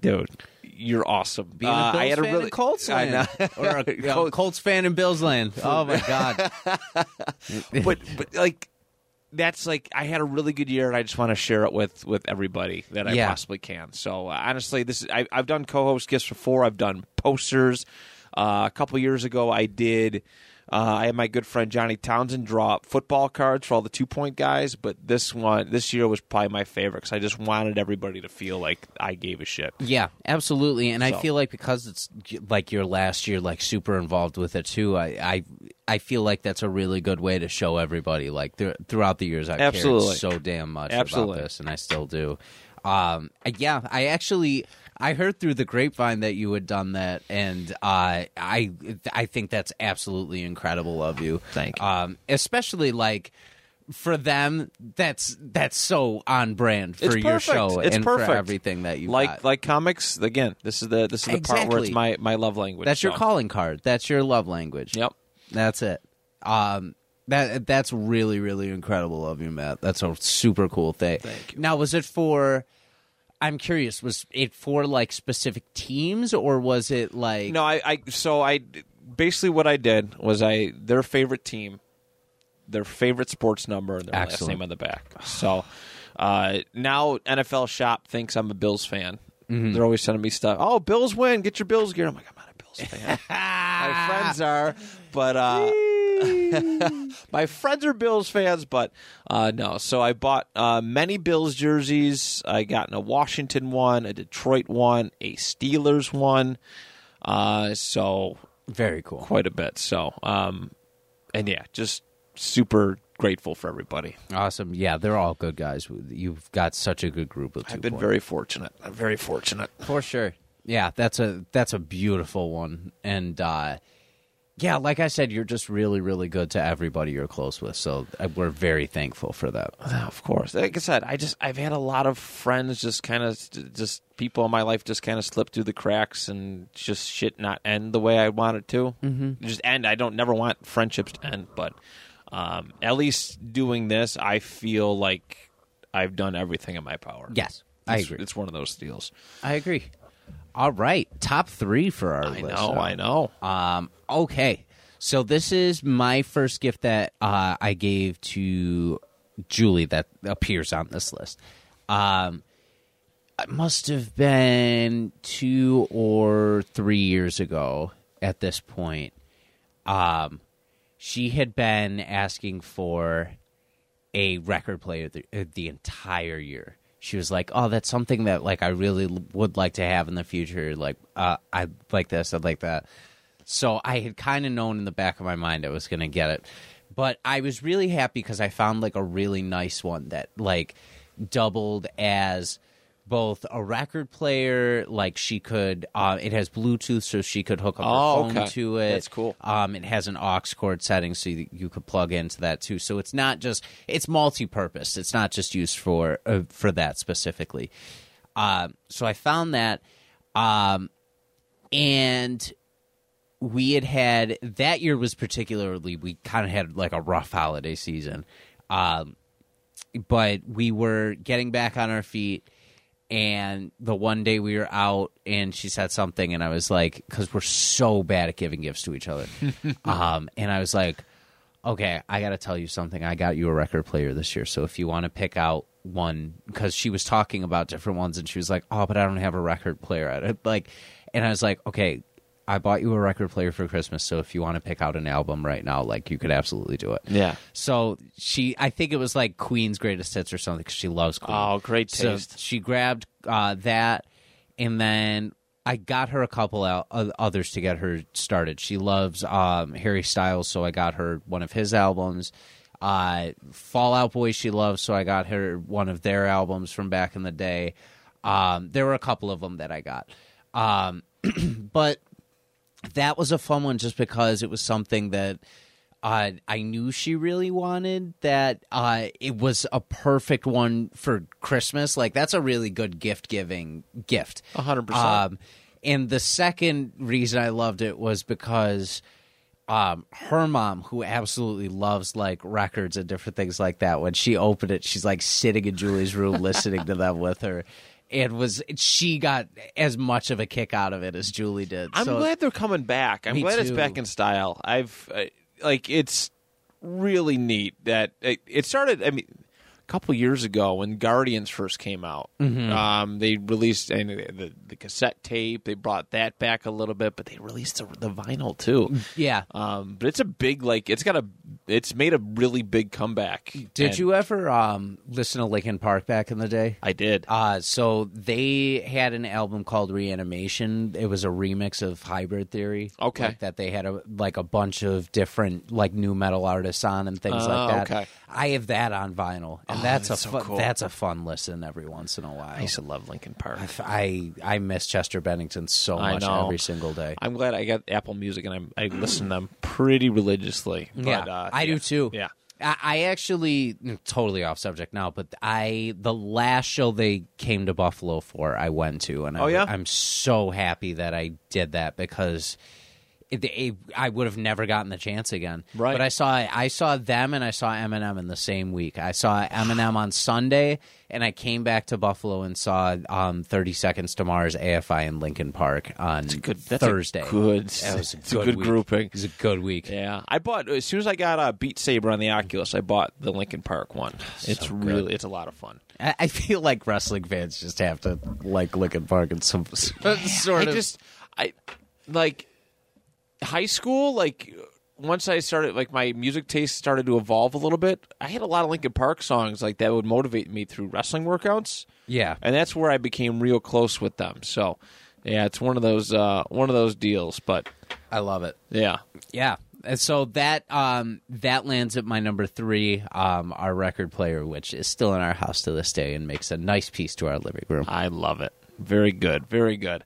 [SPEAKER 1] "Dude, you're awesome."
[SPEAKER 2] Being a
[SPEAKER 1] Uh,
[SPEAKER 2] Bills
[SPEAKER 1] I had a really
[SPEAKER 2] in Colts
[SPEAKER 1] I
[SPEAKER 2] land. or a, a
[SPEAKER 1] Colts-
[SPEAKER 2] Colts fan in Bills land. Oh my god.
[SPEAKER 1] but but like that's like I had a really good year, and I just want to share it with with everybody that I
[SPEAKER 2] Yeah.
[SPEAKER 1] possibly can. So uh, honestly, this is I, I've done co-host gifts before. I've done posters. Uh, a couple years ago, I did. Uh, I had my good friend Johnny Townsend draw up football cards for all the two point guys, but this one this year was probably my favorite because I just wanted everybody to feel like I gave a shit.
[SPEAKER 2] Yeah, absolutely. And I feel like because it's like your last year, like super involved with it too. I I, I feel like that's a really good way to show everybody. Like th- throughout the years, I've
[SPEAKER 1] Absolutely.
[SPEAKER 2] cared so damn much
[SPEAKER 1] Absolutely.
[SPEAKER 2] about this, and I still do. Um, yeah, I actually I heard through the grapevine that you had done that, and uh, I I think that's absolutely incredible of you.
[SPEAKER 1] Thank you.
[SPEAKER 2] Um, especially like. For them, that's that's so on brand for
[SPEAKER 1] It's
[SPEAKER 2] your
[SPEAKER 1] perfect.
[SPEAKER 2] show
[SPEAKER 1] It's
[SPEAKER 2] and
[SPEAKER 1] perfect.
[SPEAKER 2] for everything that you
[SPEAKER 1] like
[SPEAKER 2] got.
[SPEAKER 1] like comics again. This is the this is the part where it's my my love language.
[SPEAKER 2] That's your
[SPEAKER 1] so.
[SPEAKER 2] calling card. That's your love language.
[SPEAKER 1] Yep.
[SPEAKER 2] That's it. Um, that that's really really incredible of you, Matt. That's a super cool thing.
[SPEAKER 1] Thank you.
[SPEAKER 2] Now, was it for? I'm curious. Was it for like specific teams, or was it like?
[SPEAKER 1] No, I, I so I basically what I did was I their favorite team, their favorite sports number, and their last name on the back. So uh, now NFL Shop thinks I'm a Bills fan.
[SPEAKER 2] Mm-hmm.
[SPEAKER 1] They're always sending me stuff. Oh, Bills win! Get your Bills gear. I'm like, I'm not a Bills fan. my friends are, but uh, my friends are Bills fans, but uh, no. So I bought uh, many Bills jerseys. I got a Washington one, a Detroit one, a Steelers one. Uh, so
[SPEAKER 2] Very cool.
[SPEAKER 1] quite a bit. So, um, and yeah, just super grateful for everybody.
[SPEAKER 2] Awesome. Yeah, they're all good guys. You've got such a good group of.
[SPEAKER 1] I've been
[SPEAKER 2] Point.
[SPEAKER 1] very fortunate. I'm very fortunate.
[SPEAKER 2] for sure. Yeah, that's a that's a beautiful one, and uh, yeah, like I said, you're just really really good to everybody you're close with. So uh, we're very thankful for that.
[SPEAKER 1] Of course, like I said, I just I've had a lot of friends just kind of just people in my life just kind of slip through the cracks and just shit not end the way I want it to. Mm-hmm. Just end. I don't never want friendships to end, but um, at least doing this, I feel like I've done everything in my power.
[SPEAKER 2] Yes, I
[SPEAKER 1] It's-
[SPEAKER 2] agree.
[SPEAKER 1] It's one of those deals.
[SPEAKER 2] I agree. All right, top three for our
[SPEAKER 1] I
[SPEAKER 2] list.
[SPEAKER 1] know. I know.
[SPEAKER 2] Um, okay, so this is my first gift that uh, I gave to Julie that appears on this list. Um, it must have been two or three years ago at this point. Um, she had been asking for a record player the, the entire year. She was like, "Oh, that's something that like I really would like to have in the future. Like, uh, I'd like this, I'd like that." So I had kind of known in the back of my mind I was going to get it, but I was really happy because I found like a really nice one that like doubled as both a record player, like she could. Uh, it has Bluetooth, so she could hook up her
[SPEAKER 1] Oh,
[SPEAKER 2] phone
[SPEAKER 1] okay.
[SPEAKER 2] to it.
[SPEAKER 1] That's cool.
[SPEAKER 2] Um, it has an aux cord setting, so you, you could plug into that too. So it's not just it's multi-purpose. It's not just used for uh, for that specifically. Um, so I found that, um, and we had had that year was particularly we kind of had like a rough holiday season, um, but we were getting back on our feet. And the one day we were out, and she said something, and I was like, because we're so bad at giving gifts to each other. um, and I was like, okay, I got to tell you something. I got you a record player this year. So if you want to pick out one, because she was talking about different ones, and she was like, oh, but I don't have a record player. at don't- Like, and I was like, okay, I bought you a record player for Christmas. So if you want to pick out an album right now, like, you could absolutely do it.
[SPEAKER 1] Yeah.
[SPEAKER 2] So she, I think it was like Queen's Greatest Hits or something because she loves Queen.
[SPEAKER 1] Oh, great
[SPEAKER 2] So
[SPEAKER 1] taste.
[SPEAKER 2] she grabbed uh, that, and then I got her a couple out, uh, others to get her started. She loves um, Harry Styles, so I got her one of his albums. Uh, Fall Out Boy, she loves, so I got her one of their albums from back in the day. Um, there were a couple of them that I got, um, but that was a fun one just because it was something that uh, I knew she really wanted. That uh, it was a perfect one for Christmas. Like that's a really good gift giving gift.
[SPEAKER 1] A hundred percent.
[SPEAKER 2] Um, and the second reason I loved it was because um, her mom, who absolutely loves like records and different things like that, when she opened it, she's like sitting in Julie's room listening to them with her. It was she got as much of a kick out of it as Julie did.
[SPEAKER 1] I'm
[SPEAKER 2] So-
[SPEAKER 1] glad they're coming back. I'm glad it's back in style. I've uh, like it's really neat that it, it started. I mean, couple years ago when Guardians first came out,
[SPEAKER 2] Mm-hmm.
[SPEAKER 1] um, they released and the, the cassette tape. They brought that back a little bit, but they released the, the vinyl too.
[SPEAKER 2] yeah.
[SPEAKER 1] Um, but it's a big like it's got a it's made a really big comeback.
[SPEAKER 2] Did
[SPEAKER 1] And
[SPEAKER 2] you ever um, listen to Linkin Park back in the day?
[SPEAKER 1] I did.
[SPEAKER 2] Uh, so they had an album called Reanimation. It was a remix of Hybrid Theory.
[SPEAKER 1] Okay.
[SPEAKER 2] Like that they had a like a bunch of different like nu metal artists on and things
[SPEAKER 1] Oh,
[SPEAKER 2] like that.
[SPEAKER 1] okay.
[SPEAKER 2] I have that on vinyl, and
[SPEAKER 1] Oh,
[SPEAKER 2] that's,
[SPEAKER 1] that's
[SPEAKER 2] a
[SPEAKER 1] so
[SPEAKER 2] fu-
[SPEAKER 1] cool.
[SPEAKER 2] that's a fun listen every once in a while.
[SPEAKER 1] I used to love Linkin Park.
[SPEAKER 2] I I miss Chester Bennington so much every single day.
[SPEAKER 1] I'm glad I got Apple Music and I'm, I listen to them pretty religiously. But,
[SPEAKER 2] yeah,
[SPEAKER 1] uh,
[SPEAKER 2] I
[SPEAKER 1] yeah.
[SPEAKER 2] do too.
[SPEAKER 1] Yeah.
[SPEAKER 2] I, I actually totally off subject now, but I the last show they came to Buffalo for, I went to, and I,
[SPEAKER 1] Oh, yeah?
[SPEAKER 2] I'm so happy that I did that because. It, it, I would have never gotten the chance again.
[SPEAKER 1] Right.
[SPEAKER 2] But I saw I saw them and I saw Eminem in the same week. I saw Eminem on Sunday and I came back to Buffalo and saw um, Thirty Seconds to Mars AFI in Linkin Park on
[SPEAKER 1] good- that's a
[SPEAKER 2] Thursday.
[SPEAKER 1] good-
[SPEAKER 2] That was
[SPEAKER 1] it's a good grouping.
[SPEAKER 2] It was a good week.
[SPEAKER 1] Yeah, I bought as soon as I got a Beat Saber on the Oculus. I bought the Linkin Park one. It's
[SPEAKER 2] good.
[SPEAKER 1] really it's a lot of fun.
[SPEAKER 2] I I feel like wrestling fans just have to like Linkin Park in some sort
[SPEAKER 1] I
[SPEAKER 2] of.
[SPEAKER 1] just I like high school. Like once I started, like my music taste started to evolve a little bit. I had a lot of Linkin Park songs like that would motivate me through wrestling workouts,
[SPEAKER 2] yeah,
[SPEAKER 1] and that's where I became real close with them. So yeah, it's one of those uh, one of those deals. But
[SPEAKER 2] I love it.
[SPEAKER 1] yeah,
[SPEAKER 2] Yeah, and so that um that lands at my number three, um our record player, which is still in our house to this day and makes a nice piece to our living room.
[SPEAKER 1] I love it. Very good. Very good.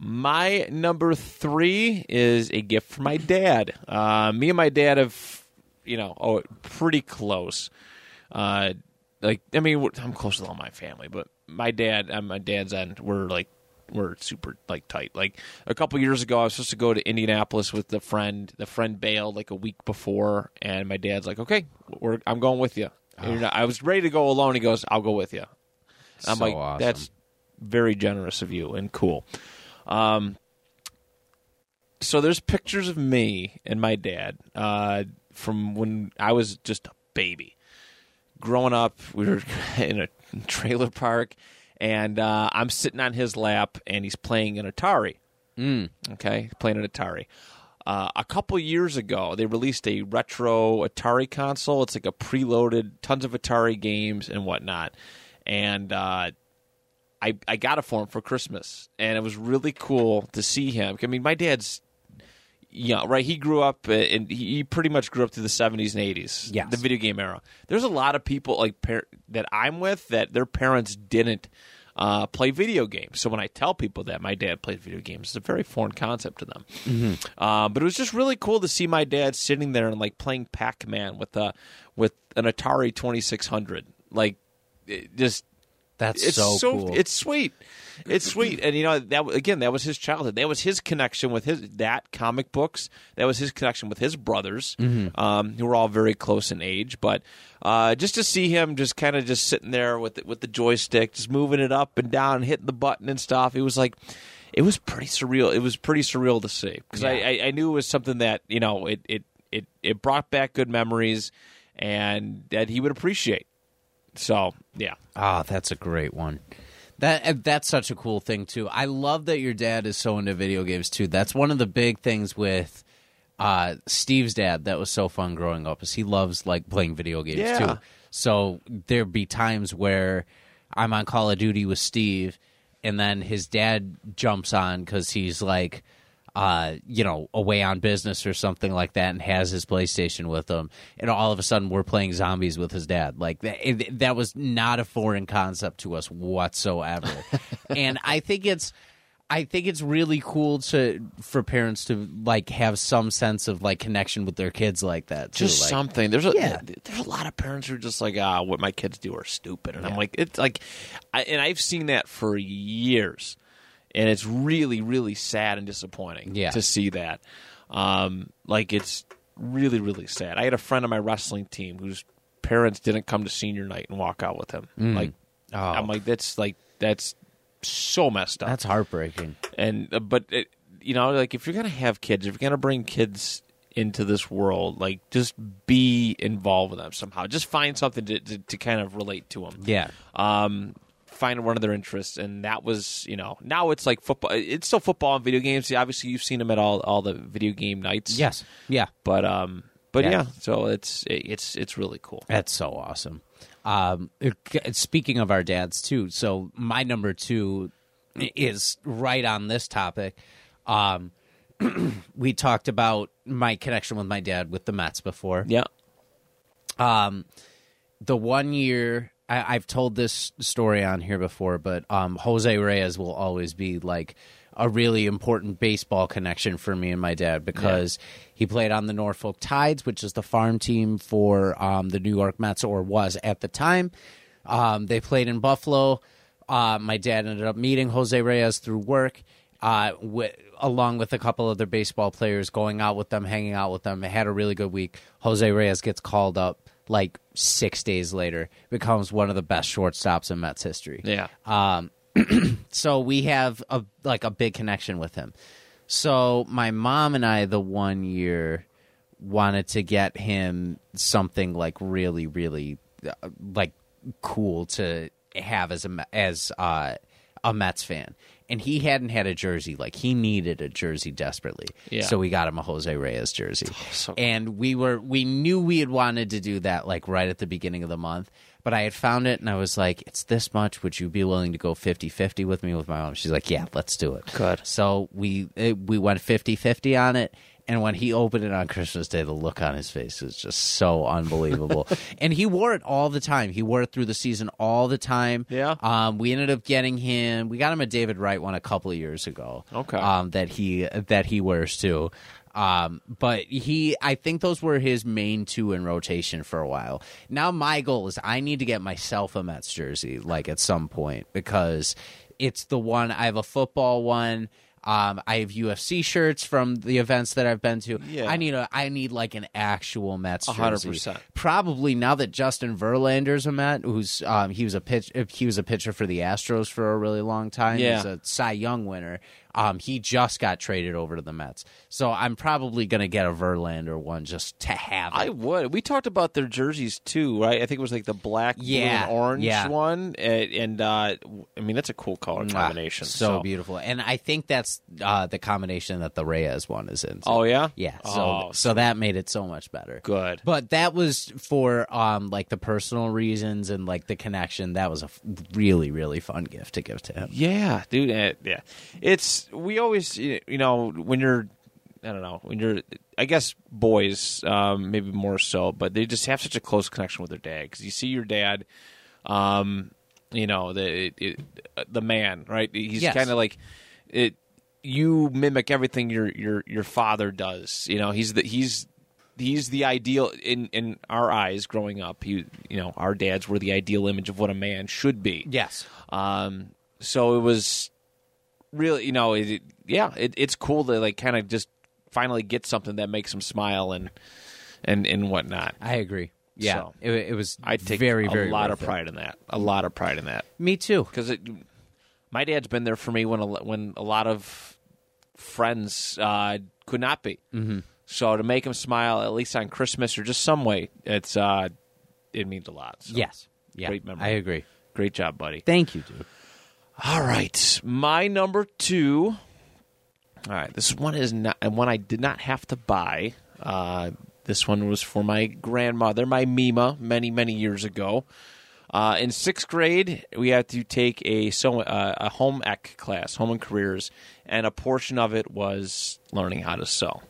[SPEAKER 1] My number three is a gift from my dad. Uh, me and my dad have, you know, oh, pretty close. Uh, like, I mean, I'm close with all my family, but my dad, on my dad's end, we're like, we're super like tight. Like a couple years ago, I was supposed to go to Indianapolis with the friend. The friend bailed like a week before, and my dad's like, "Okay, we're, I'm going with you." Not- I was ready to go alone. He goes, "I'll go with you." I'm
[SPEAKER 2] So
[SPEAKER 1] like,
[SPEAKER 2] awesome.
[SPEAKER 1] "That's very generous of you and cool." Um, so there's pictures of me and my dad uh, from when I was just a baby. Growing up, we were in a trailer park, and uh, I'm sitting on his lap, and he's playing an Atari.
[SPEAKER 2] Mm.
[SPEAKER 1] Okay, playing an Atari. Uh, a couple years ago, they released a retro Atari console. It's like a preloaded, tons of Atari games and whatnot. and uh, I I got it for him for Christmas, and it was really cool to see him. I mean, my dad's. Yeah, right. He grew up, uh, and he pretty much grew up through the seventies and eighties,
[SPEAKER 2] Yes.
[SPEAKER 1] the video game era. There's a lot of people like par- that I'm with that their parents didn't uh, play video games. So when I tell people that my dad played video games, it's a very foreign concept to them. Uh, but it was just really cool to see my dad sitting there and like playing Pac Man with a with an Atari Twenty Six Hundred. Like, it just
[SPEAKER 2] That's
[SPEAKER 1] it's
[SPEAKER 2] so, cool.
[SPEAKER 1] It's sweet. It's sweet, and you know that again. That was his childhood. That was his connection with his that comic books. That was his connection with his brothers,
[SPEAKER 2] Mm-hmm.
[SPEAKER 1] um, who were all very close in age. But uh, just to see him just kind of just sitting there with the, with the joystick, just moving it up and down, hitting the button and stuff. It was like. It was pretty surreal. It was pretty surreal to see because I, I, I knew it was something that you know it, it, it, it brought back good memories and that he would appreciate. So yeah,
[SPEAKER 2] Ah, that's a great one. That that's such a cool thing too. I love that your dad is so into video games too. That's one of the big things with uh, Steve's dad that was so fun growing up is he loves like playing video games
[SPEAKER 1] Yeah.
[SPEAKER 2] too. So there'd be times where I'm on Call of Duty with Steve, and then his dad jumps on because he's like, uh, you know, away on business or something like that, and has his PlayStation with him, and all of a sudden we're playing zombies with his dad. Like that, it, that was not a foreign concept to us whatsoever, and I think it's. I think it's really cool to for parents to like have some sense of like connection with their kids like that too.
[SPEAKER 1] just
[SPEAKER 2] like,
[SPEAKER 1] something. There's a
[SPEAKER 2] Yeah.
[SPEAKER 1] there's a lot of parents who are just like, ah, what my kids do are stupid, and I'm like, it's like, I, and I've seen that for years, and it's really, really sad and disappointing
[SPEAKER 2] Yeah.
[SPEAKER 1] to see that. Um, like it's really, really sad. I had a friend on my wrestling team whose parents didn't come to senior night and walk out with him. Like,
[SPEAKER 2] Oh.
[SPEAKER 1] I'm like, that's like that's so messed up
[SPEAKER 2] That's heartbreaking.
[SPEAKER 1] and uh, but it, you know like if you're gonna have kids if you're gonna bring kids into this world like just be involved with them somehow just find something to, to, to kind of relate to them
[SPEAKER 2] Yeah.
[SPEAKER 1] um find one of their interests and that was you know now it's like football it's still football and video games obviously you've seen them at all all the video game nights
[SPEAKER 2] Yes. Yeah.
[SPEAKER 1] but um but
[SPEAKER 2] Yeah.
[SPEAKER 1] yeah, so it's it's it's really cool
[SPEAKER 2] That's so awesome. Um, speaking of our dads too, so my number two is right on this topic. Um, we talked about my connection with my dad with the Mets before.
[SPEAKER 1] yeah
[SPEAKER 2] Um, the one year I, I've told this story on here before, but um, Jose Reyes will always be like a really important baseball connection for me and my dad because he played on the Norfolk Tides, which is the farm team for um, the New York Mets, or was at the time. Um, they played in Buffalo. Uh, my dad ended up meeting Jose Reyes through work, uh, wi- along with a couple other baseball players, going out with them, hanging out with them. They had a really good week. Jose Reyes gets called up like six days later, becomes one of the best shortstops in Mets history.
[SPEAKER 1] yeah Um,
[SPEAKER 2] So we have a like a big connection with him. So my mom and I, the one year, wanted to get him something like really, really uh, like cool to have as a as uh, a Mets fan, and he hadn't had a jersey. Like he needed a jersey desperately.
[SPEAKER 1] Yeah.
[SPEAKER 2] So we got him a Jose Reyes jersey,
[SPEAKER 1] oh, so
[SPEAKER 2] and we were we knew we had wanted to do that like right at the beginning of the month. But I had found it and I was like, it's this much. Would you be willing to go 50 50 with me with my mom? She's like, yeah, let's do it.
[SPEAKER 1] Good.
[SPEAKER 2] So we it, we went 50 50 on it. And when he opened it on Christmas Day, the look on his face was just so unbelievable. and he wore it all the time. He wore it through the season all the time.
[SPEAKER 1] Yeah.
[SPEAKER 2] Um, we ended up getting him. We got him a David Wright one a couple of years ago.
[SPEAKER 1] Okay.
[SPEAKER 2] Um, that he that he wears too. Um, but he, I think those were his main two in rotation for a while. Now my goal is I need to get myself a Mets jersey, like at some point, because it's the one I have a football one. Um, I have UFC shirts from the events that I've been to.
[SPEAKER 1] Yeah.
[SPEAKER 2] I need a, I need like an actual Mets jersey.
[SPEAKER 1] hundred percent.
[SPEAKER 2] Probably now that Justin Verlander's a Met, who's um, he was a pitch, he was a pitcher for the Astros for a really long time.
[SPEAKER 1] Yeah.
[SPEAKER 2] He's a Cy Young winner. Um, he just got traded over to the Mets, so I'm probably gonna get a Verlander one just to have it.
[SPEAKER 1] I would. We talked about their jerseys too, right? I think it was like the black,
[SPEAKER 2] Yeah,
[SPEAKER 1] blue, and orange
[SPEAKER 2] yeah.
[SPEAKER 1] one, and, and uh, I mean that's a cool color combination.
[SPEAKER 2] so, beautiful, and I think that's uh, the combination that the Reyes one is in.
[SPEAKER 1] Oh yeah,
[SPEAKER 2] yeah. So
[SPEAKER 1] Oh,
[SPEAKER 2] so that made it so much better.
[SPEAKER 1] good.
[SPEAKER 2] But that was for um like the personal reasons and like the connection. That was a really really fun gift to give to him.
[SPEAKER 1] Yeah, dude. eh, Yeah, it's we always you know when you're I don't know when you're I guess boys um, maybe more so, but they just have such a close connection with their dad because you see your dad, um, you know the it, it, the man right. He's
[SPEAKER 2] Yes.
[SPEAKER 1] kind of like it. You mimic everything your your your father does. You know he's the he's. He's the ideal in, in our eyes growing up. He, you know, our dads were the ideal image of what a man should be.
[SPEAKER 2] Yes.
[SPEAKER 1] Um, so it was really, you know, it, it- yeah, it, it's cool to like kind of just finally get something that makes them smile and and and whatnot.
[SPEAKER 2] I agree. Yeah.
[SPEAKER 1] So,
[SPEAKER 2] it, it was
[SPEAKER 1] I take
[SPEAKER 2] very
[SPEAKER 1] a
[SPEAKER 2] very
[SPEAKER 1] lot of
[SPEAKER 2] it.
[SPEAKER 1] pride in that. A lot of pride in that
[SPEAKER 2] Me too.
[SPEAKER 1] because it. My dad's been there for me when a, when a lot of friends uh, could not be. Mm-hmm. So to make him smile at least on Christmas or just some way, it's uh, it means a lot. So,
[SPEAKER 2] Yes. Yeah.
[SPEAKER 1] Great memory.
[SPEAKER 2] I agree.
[SPEAKER 1] great job, buddy.
[SPEAKER 2] Thank you, dude.
[SPEAKER 1] All right, my number two. All right, this one is not and one I did not have to buy. Uh, this one was for my grandmother, my Mima, many many years ago. Uh, in sixth grade, we had to take a so uh, a home ec class, home and careers, and a portion of it was learning how to sew.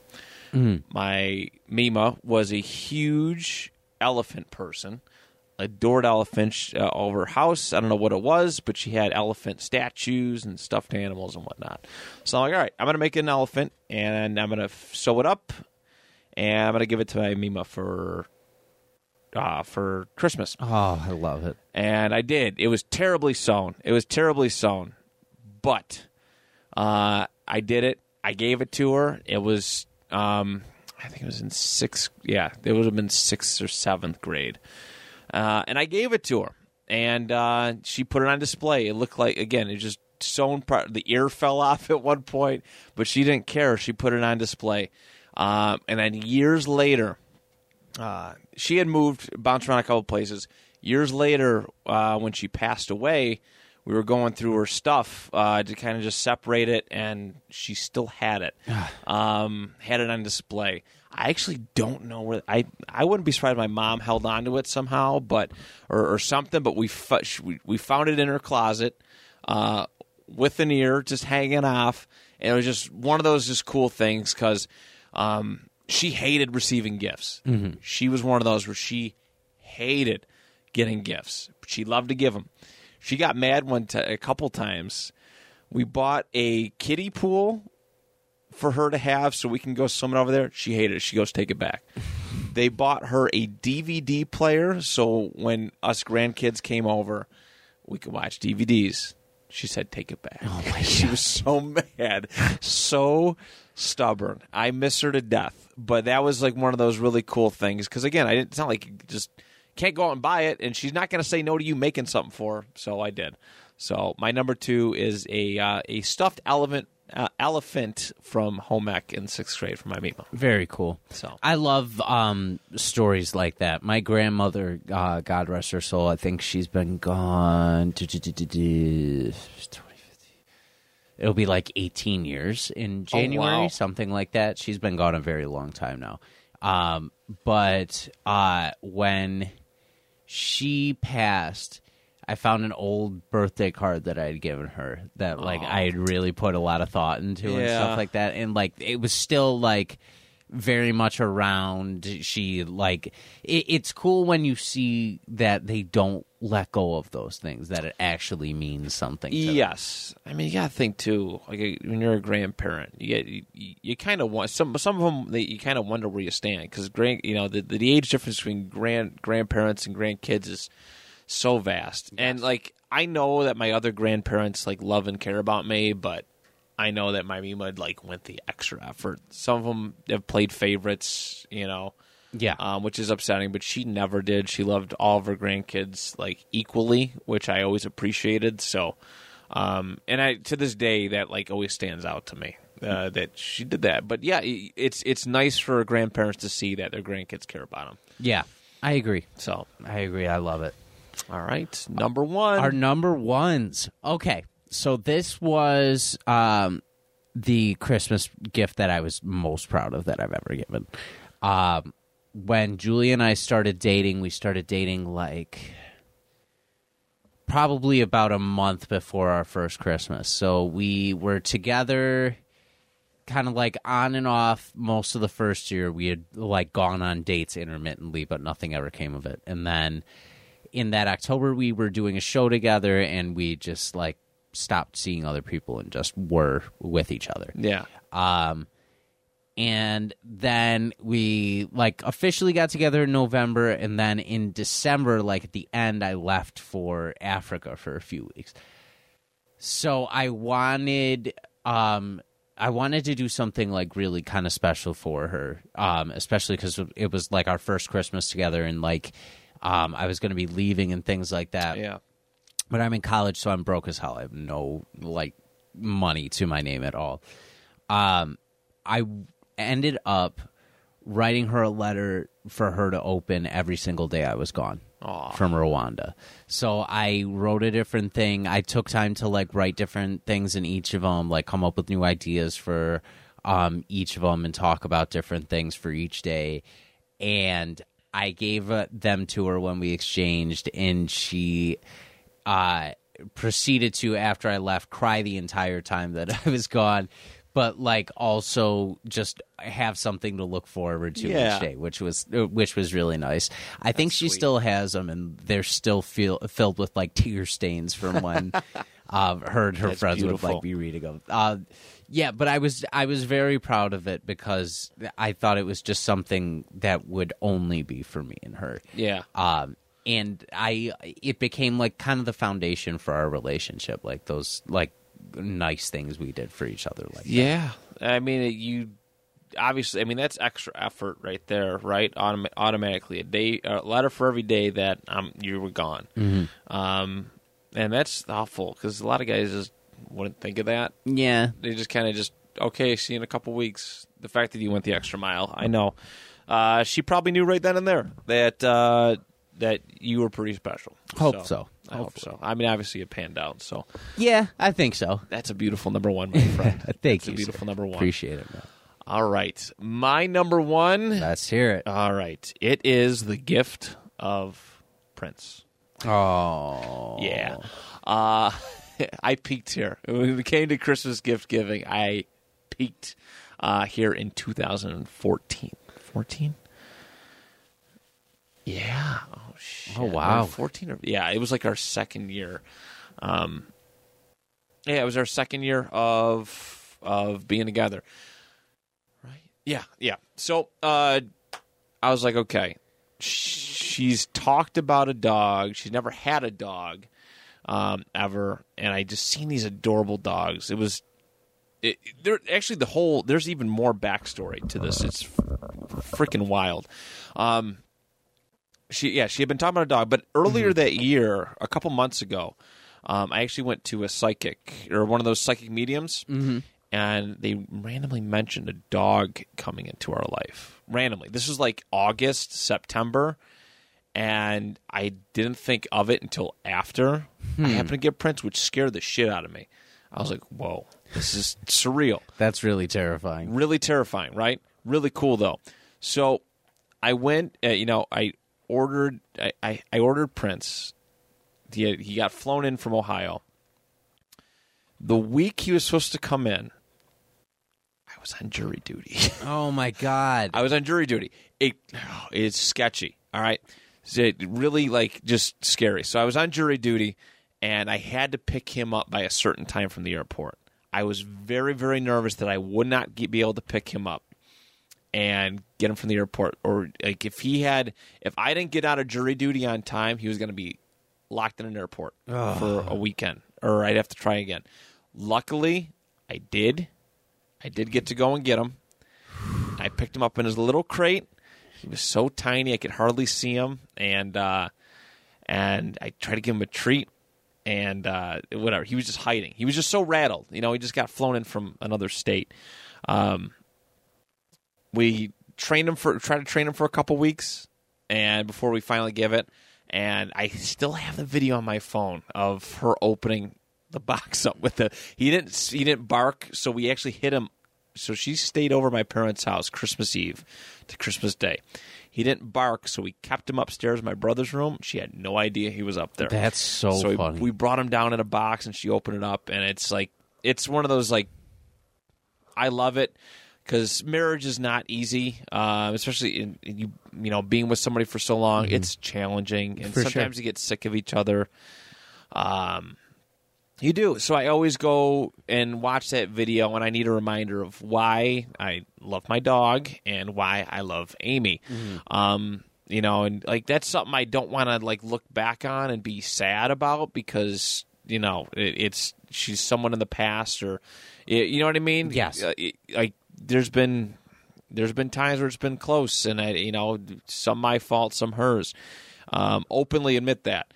[SPEAKER 1] My Mima was a huge elephant person, adored elephants uh, over her house. I don't know what it was, but she had elephant statues and stuffed animals and whatnot. So I'm like, all right, I'm going to make an elephant and I'm going to f- sew it up and I'm going to give it to my Mima for uh, for Christmas.
[SPEAKER 2] Oh, I love it.
[SPEAKER 1] And I did. It was terribly sewn. It was terribly sewn. But uh, I did it. I gave it to her. It was, um, I think it was in sixth. Yeah, it would have been sixth or seventh grade. Uh, and I gave it to her. And uh, she put it on display. It looked like, again, it just sewn. Pro- the ear fell off at one point, but she didn't care. She put it on display. Um, and then years later, uh, she had moved, bounced around a couple places. Years later, uh, when she passed away, we were going through her stuff uh, to kind of just separate it, and she still had it, um, had it on display. I actually don't know where I. I wouldn't be surprised if my mom held on to it somehow, but or, or something. But we we we found it in her closet uh, with an ear just hanging off, and it was just one of those just cool things because um, she hated receiving gifts. She was one of those where she hated getting gifts. She loved to give them. She got mad one ti a couple times. We bought a kiddie pool for her to have so we can go swimming over there. She hated it. She goes, take it back. they bought her a DVD player so when us grandkids came over, we could watch DVDs. She said, take it back. Oh my she was so mad, so stubborn. I miss her to death. But that was like one of those really cool things because again, I didn't. It's not like you just can't go out and buy it, and she's not going to say no to you making something for her. So I did. So my number two is a uh, a stuffed elephant uh, elephant from home ec in sixth grade from my Mima.
[SPEAKER 2] Very cool.
[SPEAKER 1] So
[SPEAKER 2] I love um, stories like that. My grandmother, uh, God rest her soul, I think she's been gone. It'll be like 18 years in January,
[SPEAKER 1] wow.
[SPEAKER 2] something like that. She's been gone a very long time now. Um, but uh, when she passed, I found an old birthday card that I had given her that like I had really put a lot of thought into and
[SPEAKER 1] Yeah.
[SPEAKER 2] stuff like that. And like it was still like very much around. She like it, it's cool when you see that they don't let go of those things. That it actually means something. To them.
[SPEAKER 1] Yes, I mean you got to think too. Like uh, when you're a grandparent, you get you, you kind of want some some of them. They, you kind of wonder where you stand because grand, you know, the, the age difference between grand grandparents and grandkids is so vast. And like I know that my other grandparents like love and care about me, but I know that my Mima like went the extra effort. Some of them have played favorites, you know
[SPEAKER 2] Yeah.
[SPEAKER 1] um, which is upsetting. But she never did. She loved all of her grandkids like equally, which I always appreciated. So, um, and I to this day that like always stands out to me uh, that she did that. But yeah, it's it's nice for grandparents to see that their grandkids care about them.
[SPEAKER 2] yeah. I agree.
[SPEAKER 1] So,
[SPEAKER 2] I agree. I love it.
[SPEAKER 1] All right, number one.
[SPEAKER 2] Our number ones. Okay. So this was um the Christmas gift that I was most proud of that I've ever given. Um, when Julie and I started dating, we started dating like probably about a month before our first Christmas. So we were together kind of like on and off most of the first year. We had like gone on dates intermittently, but nothing ever came of it. And then in that October, we were doing a show together and we just like stopped seeing other people and just were with each other.
[SPEAKER 1] Yeah.
[SPEAKER 2] Um, and then we like officially got together in November, and then in December, like at the end, I left for Africa for a few weeks. So I wanted, um, I wanted to do something like really kind of special for her, um, especially because it was like our first Christmas together, and like, um, I was going to be leaving and things like that
[SPEAKER 1] Yeah.
[SPEAKER 2] but I'm in college, so I'm broke as hell. I have no like money to my name at all. Um, I ended up writing her a letter for her to open every single day I was gone
[SPEAKER 1] Aw.
[SPEAKER 2] from Rwanda. So I wrote a different thing. I took time to like write different things in each of them, like come up with new ideas for um, each of them and talk about different things for each day. And I gave uh, them to her when we exchanged, and she uh, proceeded to, after I left, cry the entire time that I was gone. But like also just have something to look forward to
[SPEAKER 1] Yeah.
[SPEAKER 2] each day, which was uh, which was really nice. I think she
[SPEAKER 1] sweet.
[SPEAKER 2] still has them, and they're still feel, filled with like tear stains from when uh, her and her
[SPEAKER 1] That's
[SPEAKER 2] friends
[SPEAKER 1] beautiful.
[SPEAKER 2] would like be reading them. Uh, yeah, but I was I was very proud of it because I thought it was just something that would only be for me and her
[SPEAKER 1] Yeah.
[SPEAKER 2] um and i it became like kind of the foundation for our relationship like those like nice things we did for each other like that.
[SPEAKER 1] Yeah, I mean, you obviously. I mean, that's extra effort right there, right? Autom- automatically, a day, a letter for every day that um you were gone. Um, and that's awful because a lot of guys just wouldn't think of that.
[SPEAKER 2] yeah
[SPEAKER 1] They just kind of just okay, see you in a couple weeks. The fact that you went the extra mile, I know. Uh, she probably knew right then and there that uh, that you were pretty special.
[SPEAKER 2] Hope so.
[SPEAKER 1] I hope so. I mean, obviously it panned out. So
[SPEAKER 2] yeah i think so
[SPEAKER 1] that's a beautiful number one, my friend.
[SPEAKER 2] thank
[SPEAKER 1] That's
[SPEAKER 2] you
[SPEAKER 1] a beautiful
[SPEAKER 2] sir.
[SPEAKER 1] number one.
[SPEAKER 2] appreciate it man.
[SPEAKER 1] All right. My number one.
[SPEAKER 2] let's hear it
[SPEAKER 1] All right. It is The Gift of Prince.
[SPEAKER 2] oh
[SPEAKER 1] Yeah. Uh, I peaked here. When it came to Christmas gift giving, I peaked uh, here in 2014. 14? Yeah. Oh, shit.
[SPEAKER 2] Oh, wow.
[SPEAKER 1] 14 or, yeah, it was like our second year. Um, yeah, it was our second year of of being together. Right? Yeah, yeah. So, uh, I was like, okay, she's talked about a dog. She's never had a dog um, ever, and I just seen these adorable dogs. It was, it, there actually the whole. There's even more backstory to this. It's freaking wild. Um, she yeah she had been talking about a dog, but earlier that year, a couple months ago, um, I actually went to a psychic or one of those psychic mediums, and they randomly mentioned a dog coming into our life. Randomly, this was like August, September, and I didn't think of it until after I happened to get Prince, which scared the shit out of me. I was like, "Whoa, this is surreal."
[SPEAKER 2] that's really terrifying
[SPEAKER 1] really terrifying, right? Really cool though. So I went, uh, you know, I ordered, I, I, I ordered Prince. He he got flown in from Ohio. The week he was supposed to come in, I was on jury duty.
[SPEAKER 2] oh my god
[SPEAKER 1] I was on jury duty. It it's sketchy. All right, it really like just scary. So I was on jury duty, and I had to pick him up by a certain time from the airport. I was very very nervous that I would not get, be able to pick him up and get him from the airport, or like if he had, if I didn't get out of jury duty on time, he was going to be locked in an airport for a weekend, or I'd have to try again. Luckily, I did. I did get to go and get him. I picked him up in his little crate. He was so tiny I could hardly see him, and uh, and I tried to give him a treat, and uh, whatever. He was just hiding. He was just so rattled. You know, he just got flown in from another state. Um, we trained him for tried to train him for a couple weeks, and before we finally give it, and I still have the video on my phone of her opening the box up with the. He didn't. He didn't bark, so we actually hit him. So she stayed over my parents' house Christmas Eve to Christmas Day. He didn't bark, so we kept him upstairs in my brother's room. She had no idea he was up there.
[SPEAKER 2] That's so,
[SPEAKER 1] so we-
[SPEAKER 2] funny.
[SPEAKER 1] we brought him down in a box, and she opened it up, and it's like it's one of those like I love it because marriage is not easy, um, especially in, in you you know being with somebody for so long. It's challenging, and
[SPEAKER 2] Mm-hmm. For sure.
[SPEAKER 1] sometimes you get sick of each other. Um, you do. So I always go and watch that video, and I need a reminder of why I love my dog and why I love Amy. Um, you know, and like that's something I don't want to like look back on and be sad about because you know it, it's she's someone in the past or it, you know what I mean.
[SPEAKER 2] Yes.
[SPEAKER 1] Uh, like there's been there's been times where it's been close, and I you know some my fault, some hers. Um, openly admit that,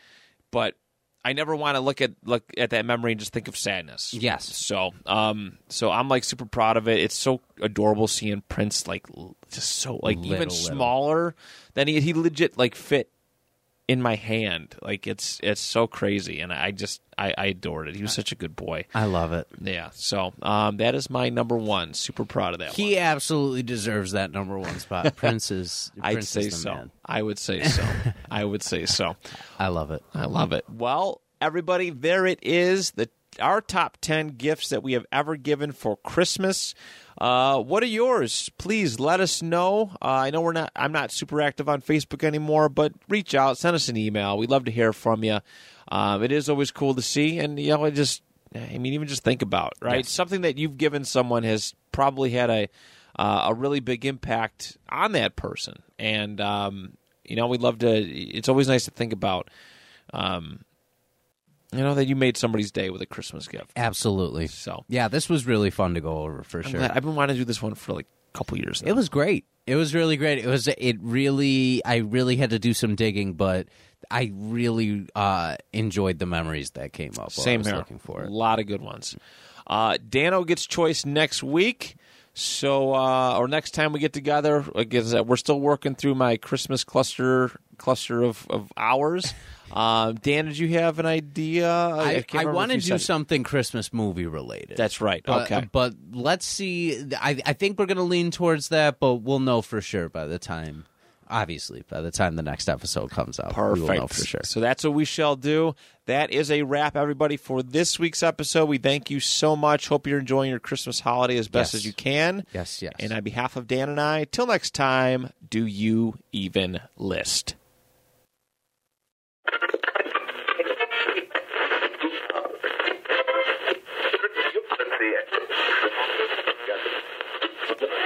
[SPEAKER 1] but I never want to look at look at that memory and just think of sadness.
[SPEAKER 2] Yes.
[SPEAKER 1] So, um, so I'm like super proud of it. It's so adorable seeing Prince like just so like
[SPEAKER 2] Little,
[SPEAKER 1] even
[SPEAKER 2] little.
[SPEAKER 1] smaller than he he legit like fit in my hand. Like it's it's so crazy, and I just I, I adored it. He was such a good boy.
[SPEAKER 2] I love it.
[SPEAKER 1] Yeah. So um, that is my number one. Super proud of that.
[SPEAKER 2] He
[SPEAKER 1] one.
[SPEAKER 2] absolutely deserves that number one spot. Prince is.
[SPEAKER 1] I'd
[SPEAKER 2] Prince
[SPEAKER 1] say
[SPEAKER 2] is
[SPEAKER 1] so.
[SPEAKER 2] man.
[SPEAKER 1] I would say so. I would say so.
[SPEAKER 2] I love it.
[SPEAKER 1] I love it. Well, everybody, there it is. The our top ten gifts that we have ever given for Christmas. Uh, what are yours? Please let us know. Uh, I know we're not. I'm not super active on Facebook anymore, but reach out, send us an email. We'd love to hear from you. Um, it is always cool to see, and you know, I just, I mean, even just think about right.
[SPEAKER 2] Yes.
[SPEAKER 1] Something that you've given someone has probably had a uh, a really big impact on that person, and um, you know, we'd love to. It's always nice to think about. Um, you know that you made somebody's day with a Christmas gift.
[SPEAKER 2] Absolutely.
[SPEAKER 1] So
[SPEAKER 2] Yeah, this was really fun to go over for
[SPEAKER 1] I'm
[SPEAKER 2] sure.
[SPEAKER 1] glad- I've been wanting to do this one for like a couple years now.
[SPEAKER 2] It was great. It was really great. It was. It really. I really had to do some digging, but I really uh, enjoyed the memories that came up. while I
[SPEAKER 1] same
[SPEAKER 2] was
[SPEAKER 1] here.
[SPEAKER 2] Looking for
[SPEAKER 1] A
[SPEAKER 2] it.
[SPEAKER 1] lot of good ones. Uh, Dano gets choice next week. So, uh, or next time we get together, like I said, we're still working through my Christmas cluster cluster of, of hours. Um, Dan, did you have an idea?
[SPEAKER 2] I,
[SPEAKER 1] can't
[SPEAKER 2] I want to do something Christmas movie related.
[SPEAKER 1] That's right.
[SPEAKER 2] But,
[SPEAKER 1] okay.
[SPEAKER 2] but let's see. I, I think we're going to lean towards that, but we'll know for sure by the time. Obviously, by the time the next episode comes out, we will know for sure.
[SPEAKER 1] So that's what we shall do. That is a wrap, everybody, for this week's episode. We thank you so much. Hope you're enjoying your Christmas holiday as best
[SPEAKER 2] Yes.
[SPEAKER 1] as you can.
[SPEAKER 2] Yes, yes.
[SPEAKER 1] And on behalf of Dan and I, till next time, do you even list?
[SPEAKER 3] Let's see.